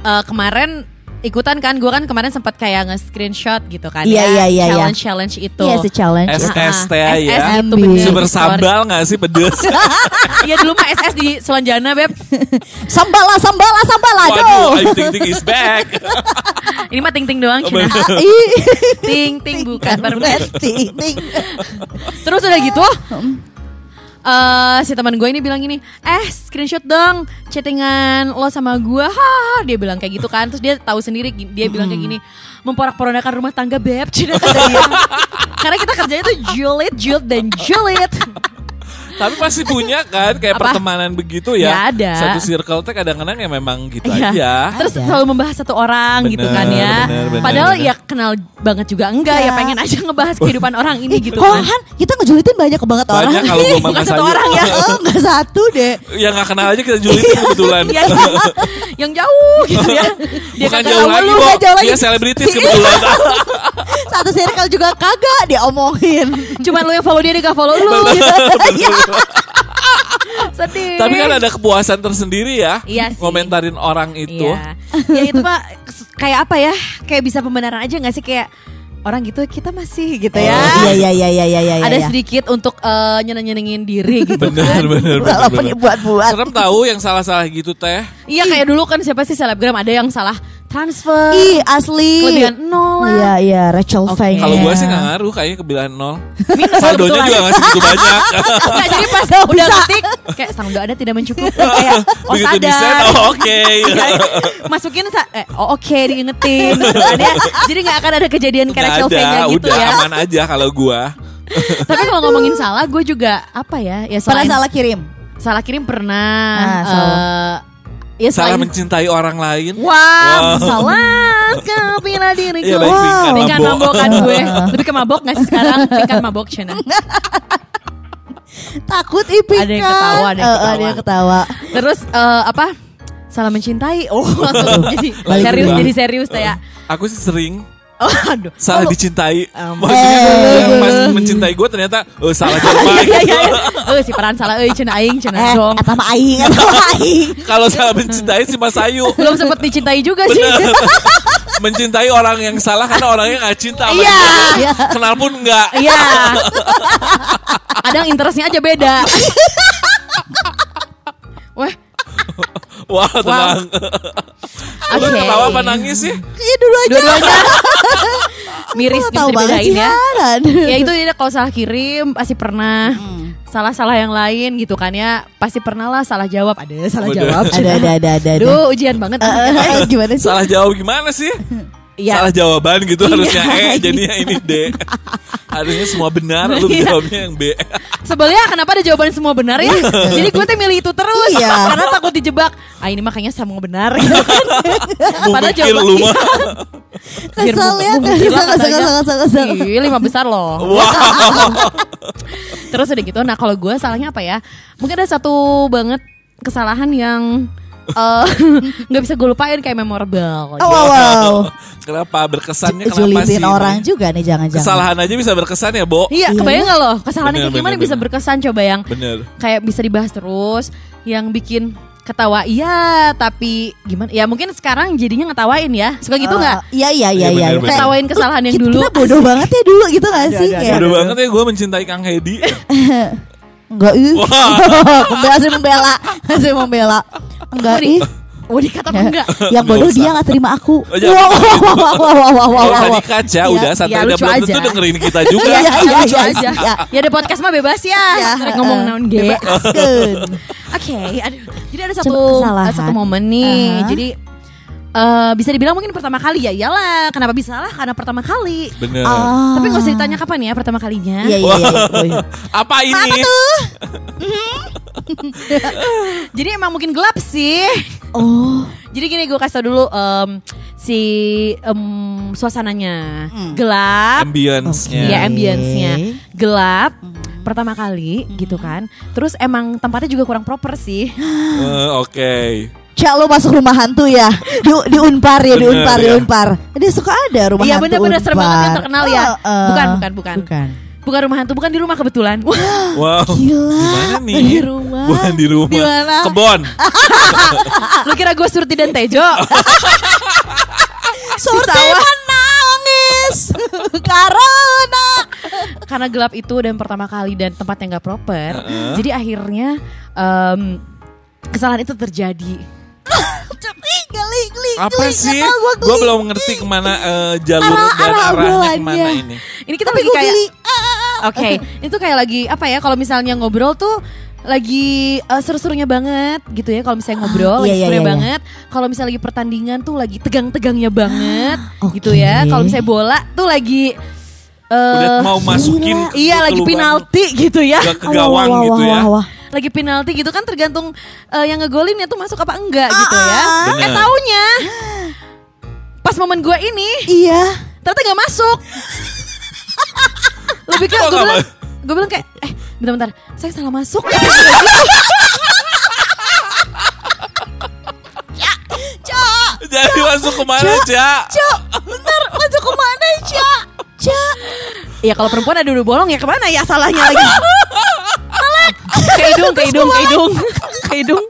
[SPEAKER 3] eh, kemarin ikutan kan gua kan kemarin sempat kayak nge-screenshot gitu kan
[SPEAKER 2] Iya,
[SPEAKER 3] ya.
[SPEAKER 2] iya, iya, iya.
[SPEAKER 3] challenge challenge itu.
[SPEAKER 2] Iya si challenge.
[SPEAKER 4] SS teh
[SPEAKER 3] SS
[SPEAKER 4] ya.
[SPEAKER 3] itu.
[SPEAKER 4] Super sambal gak sih pedes?
[SPEAKER 3] Iya dulu mah SS di Selanjana beb.
[SPEAKER 2] Sambala sambala sambala
[SPEAKER 4] Waduh, think think is back.
[SPEAKER 3] Ini mah ting ting doang Cina. ting ting bukan permen.
[SPEAKER 2] berarti. Ting.
[SPEAKER 3] Terus udah gitu eh si teman gue ini bilang gini, eh screenshot dong chattingan lo sama gue, ha dia bilang kayak gitu kan, terus dia tahu sendiri, dia bilang kayak gini, memporak-porandakan rumah tangga beb, Cina kata dia, karena kita kerjanya tuh julid, julid dan julid,
[SPEAKER 4] Tapi pasti punya kan kayak
[SPEAKER 3] Apa?
[SPEAKER 4] pertemanan begitu ya.
[SPEAKER 3] Ya, ada.
[SPEAKER 4] Satu circle teh kadang-kadang ya memang gitu
[SPEAKER 3] Iya.
[SPEAKER 4] aja.
[SPEAKER 3] Terus
[SPEAKER 2] Ada.
[SPEAKER 3] selalu membahas satu orang gitu
[SPEAKER 4] Bener,
[SPEAKER 3] kan ya.
[SPEAKER 4] bener, bener,
[SPEAKER 3] Padahal
[SPEAKER 4] bener.
[SPEAKER 3] ya kenal banget juga enggak ya
[SPEAKER 2] Iya.
[SPEAKER 3] pengen aja ngebahas kehidupan orang ini gitu kan.
[SPEAKER 2] Han kita ngejulitin banyak banget orang.
[SPEAKER 4] Banyak kalau gua
[SPEAKER 3] Bukan satu orang ya.
[SPEAKER 2] Oh, enggak satu deh.
[SPEAKER 4] Ya nggak kenal aja kita julitin kebetulan.
[SPEAKER 3] Iya, iya. yang jauh gitu ya. Dia
[SPEAKER 4] Bukan jauh lagi, Bo.
[SPEAKER 3] lagi.
[SPEAKER 4] Dia selebritis kebetulan.
[SPEAKER 2] Satu circle juga kagak dia omongin.
[SPEAKER 3] Cuman lu yang follow dia, dia gak follow lu gitu. Sedih.
[SPEAKER 4] Tapi kan ada kepuasan tersendiri ya.
[SPEAKER 3] Iya sih.
[SPEAKER 4] Ngomentarin orang itu.
[SPEAKER 3] Iya. Ya itu Pak kayak apa ya? Kayak bisa pembenaran aja gak sih kayak orang gitu kita masih gitu ya.
[SPEAKER 2] Iya iya iya iya iya iya.
[SPEAKER 3] Ada
[SPEAKER 2] iya.
[SPEAKER 3] sedikit untuk eh, nyeneng-nyenengin diri gitu
[SPEAKER 4] Bener,
[SPEAKER 3] kan.
[SPEAKER 4] bener, bener,
[SPEAKER 2] Walaupun
[SPEAKER 4] bener.
[SPEAKER 2] dibuat-buat.
[SPEAKER 4] Serem tahu yang salah-salah gitu teh.
[SPEAKER 3] Iya kayak dulu kan siapa sih selebgram ada yang salah transfer.
[SPEAKER 2] Ih asli.
[SPEAKER 3] Kelebihan nol
[SPEAKER 2] Iya
[SPEAKER 3] lah.
[SPEAKER 2] iya Rachel
[SPEAKER 3] Oke.
[SPEAKER 2] Feng.
[SPEAKER 4] Kalau gua sih nggak ngaruh kayaknya kebilaan nol.
[SPEAKER 3] Minus
[SPEAKER 4] Saldonya juga nggak segitu banyak.
[SPEAKER 3] Nggak, jadi pas udah ngetik kayak saldo ada tidak mencukupi kayak oh
[SPEAKER 4] Begitu
[SPEAKER 3] sadar.
[SPEAKER 4] oh oke.
[SPEAKER 3] Iya, masukin sa- eh, oh oke diingetin gitu kan ya. jadi nggak akan ada kejadian kayak Rachel
[SPEAKER 4] ada,
[SPEAKER 3] Feng-nya gitu
[SPEAKER 4] udah
[SPEAKER 3] ya
[SPEAKER 4] aman aja kalau gua.
[SPEAKER 3] tapi kalau ngomongin salah gue juga apa ya ya
[SPEAKER 2] Pernah
[SPEAKER 3] selain
[SPEAKER 2] salah kirim.
[SPEAKER 3] salah kirim pernah
[SPEAKER 2] Ah, salah.
[SPEAKER 3] eh, ya
[SPEAKER 4] Salah
[SPEAKER 3] selain
[SPEAKER 4] mencintai orang lain.
[SPEAKER 3] Wah,
[SPEAKER 4] Wow.
[SPEAKER 3] salah kau bila diriku.
[SPEAKER 4] Iya, baik pingkan
[SPEAKER 3] Pingkan
[SPEAKER 4] mabok.
[SPEAKER 3] mabok kan gue. Lebih ke mabok gak sih sekarang? Pingkan mabok channel.
[SPEAKER 2] Takut ipika.
[SPEAKER 3] Ada yang ketawa, ada yang ketawa.
[SPEAKER 2] ada yang ketawa.
[SPEAKER 3] Terus eh, apa? Salah mencintai. Oh, langsung jadi serius jadi serius ya.
[SPEAKER 4] Aku sih sering
[SPEAKER 3] Oh, aduh.
[SPEAKER 4] salah
[SPEAKER 3] Oh,
[SPEAKER 4] dicintai.
[SPEAKER 3] Um,
[SPEAKER 4] Maksudnya
[SPEAKER 2] Eh.
[SPEAKER 4] yang pas mencintai gue ternyata oh, salah jawaban.
[SPEAKER 3] Iya, iya, iya. Eh, si peran salah euy cenah aing cenah
[SPEAKER 2] Eh,
[SPEAKER 3] dong.
[SPEAKER 2] eta mah aing, mah aing.
[SPEAKER 4] Kalau salah mencintai si Mas Ayu.
[SPEAKER 3] Belum sempet dicintai juga sih.
[SPEAKER 4] Mencintai orang yang salah karena orangnya nggak cinta sama
[SPEAKER 3] Iya.
[SPEAKER 4] dia. Kenal pun nggak.
[SPEAKER 3] Iya. Kadang interestnya aja beda. Wah,
[SPEAKER 4] Wah tenang. Lu
[SPEAKER 3] Oke.
[SPEAKER 4] ketawa apa nangis sih?
[SPEAKER 2] Iya dulu aja.
[SPEAKER 3] dua-duanya miris
[SPEAKER 2] Tahu
[SPEAKER 3] gitu dibedain ya. Ya itu dia kalau salah kirim pasti pernah salah-salah yang lain gitu kan ya pasti pernah lah salah jawab ada salah jawab
[SPEAKER 2] Ada ada ada ada. ada.
[SPEAKER 3] Aduh ujian banget
[SPEAKER 2] Eh, eh, eh, gimana sih?
[SPEAKER 4] Salah jawab gimana sih?
[SPEAKER 3] Iya.
[SPEAKER 4] Salah jawaban gitu
[SPEAKER 3] Iya.
[SPEAKER 4] harusnya E jadinya ini D. Harusnya semua benar lu
[SPEAKER 3] Iya.
[SPEAKER 4] jawabnya yang B.
[SPEAKER 3] sebelnya kenapa ada jawaban semua benar ya jadi gue tuh milih itu terus
[SPEAKER 2] Iya.
[SPEAKER 3] karena takut dijebak ah ini makanya semua benar gitu kan Padahal jawaban-
[SPEAKER 4] lu mah.
[SPEAKER 3] Biar
[SPEAKER 2] Kesel ya, kesel, kesel, kesel, kesel.
[SPEAKER 3] Ih, lima besar loh
[SPEAKER 4] Wow.
[SPEAKER 3] Terus udah gitu, nah kalau gue salahnya apa ya? Mungkin ada satu banget kesalahan yang eh, nggak bisa gue lupain kayak memorable.
[SPEAKER 2] Oh, wow, wow.
[SPEAKER 4] Kenapa berkesannya kenapa
[SPEAKER 2] Julitin
[SPEAKER 4] sih?
[SPEAKER 2] orang juga nih jangan-jangan.
[SPEAKER 4] Kesalahan aja bisa berkesan ya, Bo?
[SPEAKER 3] Iya,
[SPEAKER 2] Iya.
[SPEAKER 3] kebayang gak loh kesalahannya
[SPEAKER 4] Bener,
[SPEAKER 3] kayak gimana
[SPEAKER 4] bener,
[SPEAKER 3] bisa
[SPEAKER 4] bener.
[SPEAKER 3] berkesan coba yang
[SPEAKER 4] Bener.
[SPEAKER 3] kayak bisa dibahas terus, yang bikin ketawa iya, tapi gimana? Ya mungkin sekarang jadinya ngetawain ya, suka gitu nggak?
[SPEAKER 2] Eh, Iya iya iya
[SPEAKER 4] Iya,
[SPEAKER 2] iya.
[SPEAKER 4] bener, bener.
[SPEAKER 3] Ketawain kesalahan yang
[SPEAKER 2] Kita-
[SPEAKER 3] dulu.
[SPEAKER 2] Kita bodoh banget ya dulu gitu gak sih?
[SPEAKER 4] Bodoh banget ya gue mencintai Kang Hedi.
[SPEAKER 2] Enggak ih. Membela sih membela. Saya membela. Enggak ih.
[SPEAKER 3] Oh dikata apa enggak?
[SPEAKER 2] Yang bodoh dia
[SPEAKER 4] usah.
[SPEAKER 2] nggak terima aku.
[SPEAKER 4] Oh, jangan
[SPEAKER 2] Wow wow wow wow wow wow wow
[SPEAKER 4] Kalau
[SPEAKER 2] wow.
[SPEAKER 4] tadi kaca
[SPEAKER 2] Iya.
[SPEAKER 4] udah santai
[SPEAKER 3] Ya,
[SPEAKER 4] belum tentu dengerin kita juga.
[SPEAKER 2] Iya, iya,
[SPEAKER 3] Ya, lucu
[SPEAKER 2] iya,
[SPEAKER 3] aja.
[SPEAKER 2] iya.
[SPEAKER 3] Ya ada podcast mah bebas ya.
[SPEAKER 2] Iya,
[SPEAKER 3] ngomong naon ge. Oke, aduh. Jadi ada satu satu momen nih. Jadi eh bisa dibilang mungkin pertama kali ya iyalah. Kenapa bisa lah? Karena pertama kali.
[SPEAKER 4] Bener.
[SPEAKER 2] Ah.
[SPEAKER 3] Tapi nggak usah ditanya kapan ya pertama kalinya.
[SPEAKER 2] Iya iya iya. Oh, iya.
[SPEAKER 4] Apa ini?
[SPEAKER 3] Jadi emang mungkin gelap sih.
[SPEAKER 2] Oh.
[SPEAKER 3] Jadi gini gue kasih tau dulu em, si em, suasananya
[SPEAKER 2] Hmm.
[SPEAKER 3] gelap.
[SPEAKER 4] Ambience-nya.
[SPEAKER 3] Iya
[SPEAKER 2] Oke.
[SPEAKER 3] ambience-nya gelap. Pertama kali gitu kan. Terus emang tempatnya juga kurang proper sih.
[SPEAKER 4] Eh, Oke.
[SPEAKER 2] Cak lo masuk rumah hantu ya di, di Unpar ya di Unpar di
[SPEAKER 4] ya.
[SPEAKER 2] Unpar. Dia suka ada rumah
[SPEAKER 3] Iya
[SPEAKER 2] hantu
[SPEAKER 3] bener-bener serem banget yang terkenal ya.
[SPEAKER 2] Oh, eh.
[SPEAKER 3] Bukan, bukan, bukan.
[SPEAKER 2] Bukan.
[SPEAKER 3] Bukan rumah hantu, bukan di rumah kebetulan.
[SPEAKER 4] Wow.
[SPEAKER 2] Gila.
[SPEAKER 4] Gimana nih?
[SPEAKER 2] Di rumah.
[SPEAKER 4] Bukan di rumah.
[SPEAKER 2] Di mana?
[SPEAKER 4] Kebon.
[SPEAKER 3] Lu kira gue Surti dan Tejo?
[SPEAKER 2] Surti menangis karena
[SPEAKER 3] Karena gelap itu dan pertama kali dan tempatnya nggak proper. Jadi akhirnya em, kesalahan itu terjadi.
[SPEAKER 2] Ih, geli geli
[SPEAKER 4] Apa sih? Gue belum ngerti ke mana eh, jalur
[SPEAKER 2] Arah-
[SPEAKER 4] dan
[SPEAKER 2] arah
[SPEAKER 4] arahnya
[SPEAKER 2] obrolannya.
[SPEAKER 4] ke mana ini.
[SPEAKER 3] Ini kita
[SPEAKER 2] Tapi
[SPEAKER 3] lagi kayak.
[SPEAKER 2] Ah, ah, ah.
[SPEAKER 3] Oke, itu kayak lagi apa ya? Kalau misalnya ngobrol tuh lagi eh, seru-serunya banget gitu ya. Kalau misalnya ngobrol
[SPEAKER 2] iya,
[SPEAKER 3] lagi
[SPEAKER 2] iya,
[SPEAKER 3] serunya
[SPEAKER 2] iya, iya.
[SPEAKER 3] banget. Kalau misalnya lagi pertandingan tuh lagi tegang-tegangnya banget
[SPEAKER 2] Oke.
[SPEAKER 3] gitu ya. Kalau misalnya bola tuh lagi eh,
[SPEAKER 4] Udah mau masukin
[SPEAKER 3] Iya lagi penalti gitu ya.
[SPEAKER 4] Gak ke gawang
[SPEAKER 2] Wah, wah,
[SPEAKER 4] gitu
[SPEAKER 2] wah,
[SPEAKER 4] ya.
[SPEAKER 2] wah, wah.
[SPEAKER 3] Lagi penalti gitu kan tergantung eh, yang ngegolinnya tuh masuk apa enggak gitu ya. Eh
[SPEAKER 4] Bener.
[SPEAKER 3] taunya pas momen gue ini
[SPEAKER 2] Iya.
[SPEAKER 3] ternyata gak masuk. Lebih ke gue
[SPEAKER 4] nggak
[SPEAKER 3] bilang, gue bilang kayak, eh bentar-bentar, saya salah masuk.
[SPEAKER 4] Jadi masuk ke mana, Cak?
[SPEAKER 3] Cok, bentar, masuk ke mana, Cak? Cak. Ya kalau perempuan ada udah bolong ya ke mana ya salahnya lagi? Malah ke hidung, ke hidung, ke hidung, ke hidung.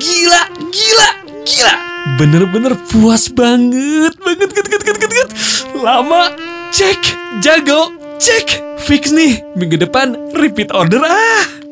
[SPEAKER 7] Gila, gila, gila. Bener-bener puas banget, banget, banget, banget, banget, banget. Lama, cek, jago, cek. Fix nih, minggu depan repeat order ah.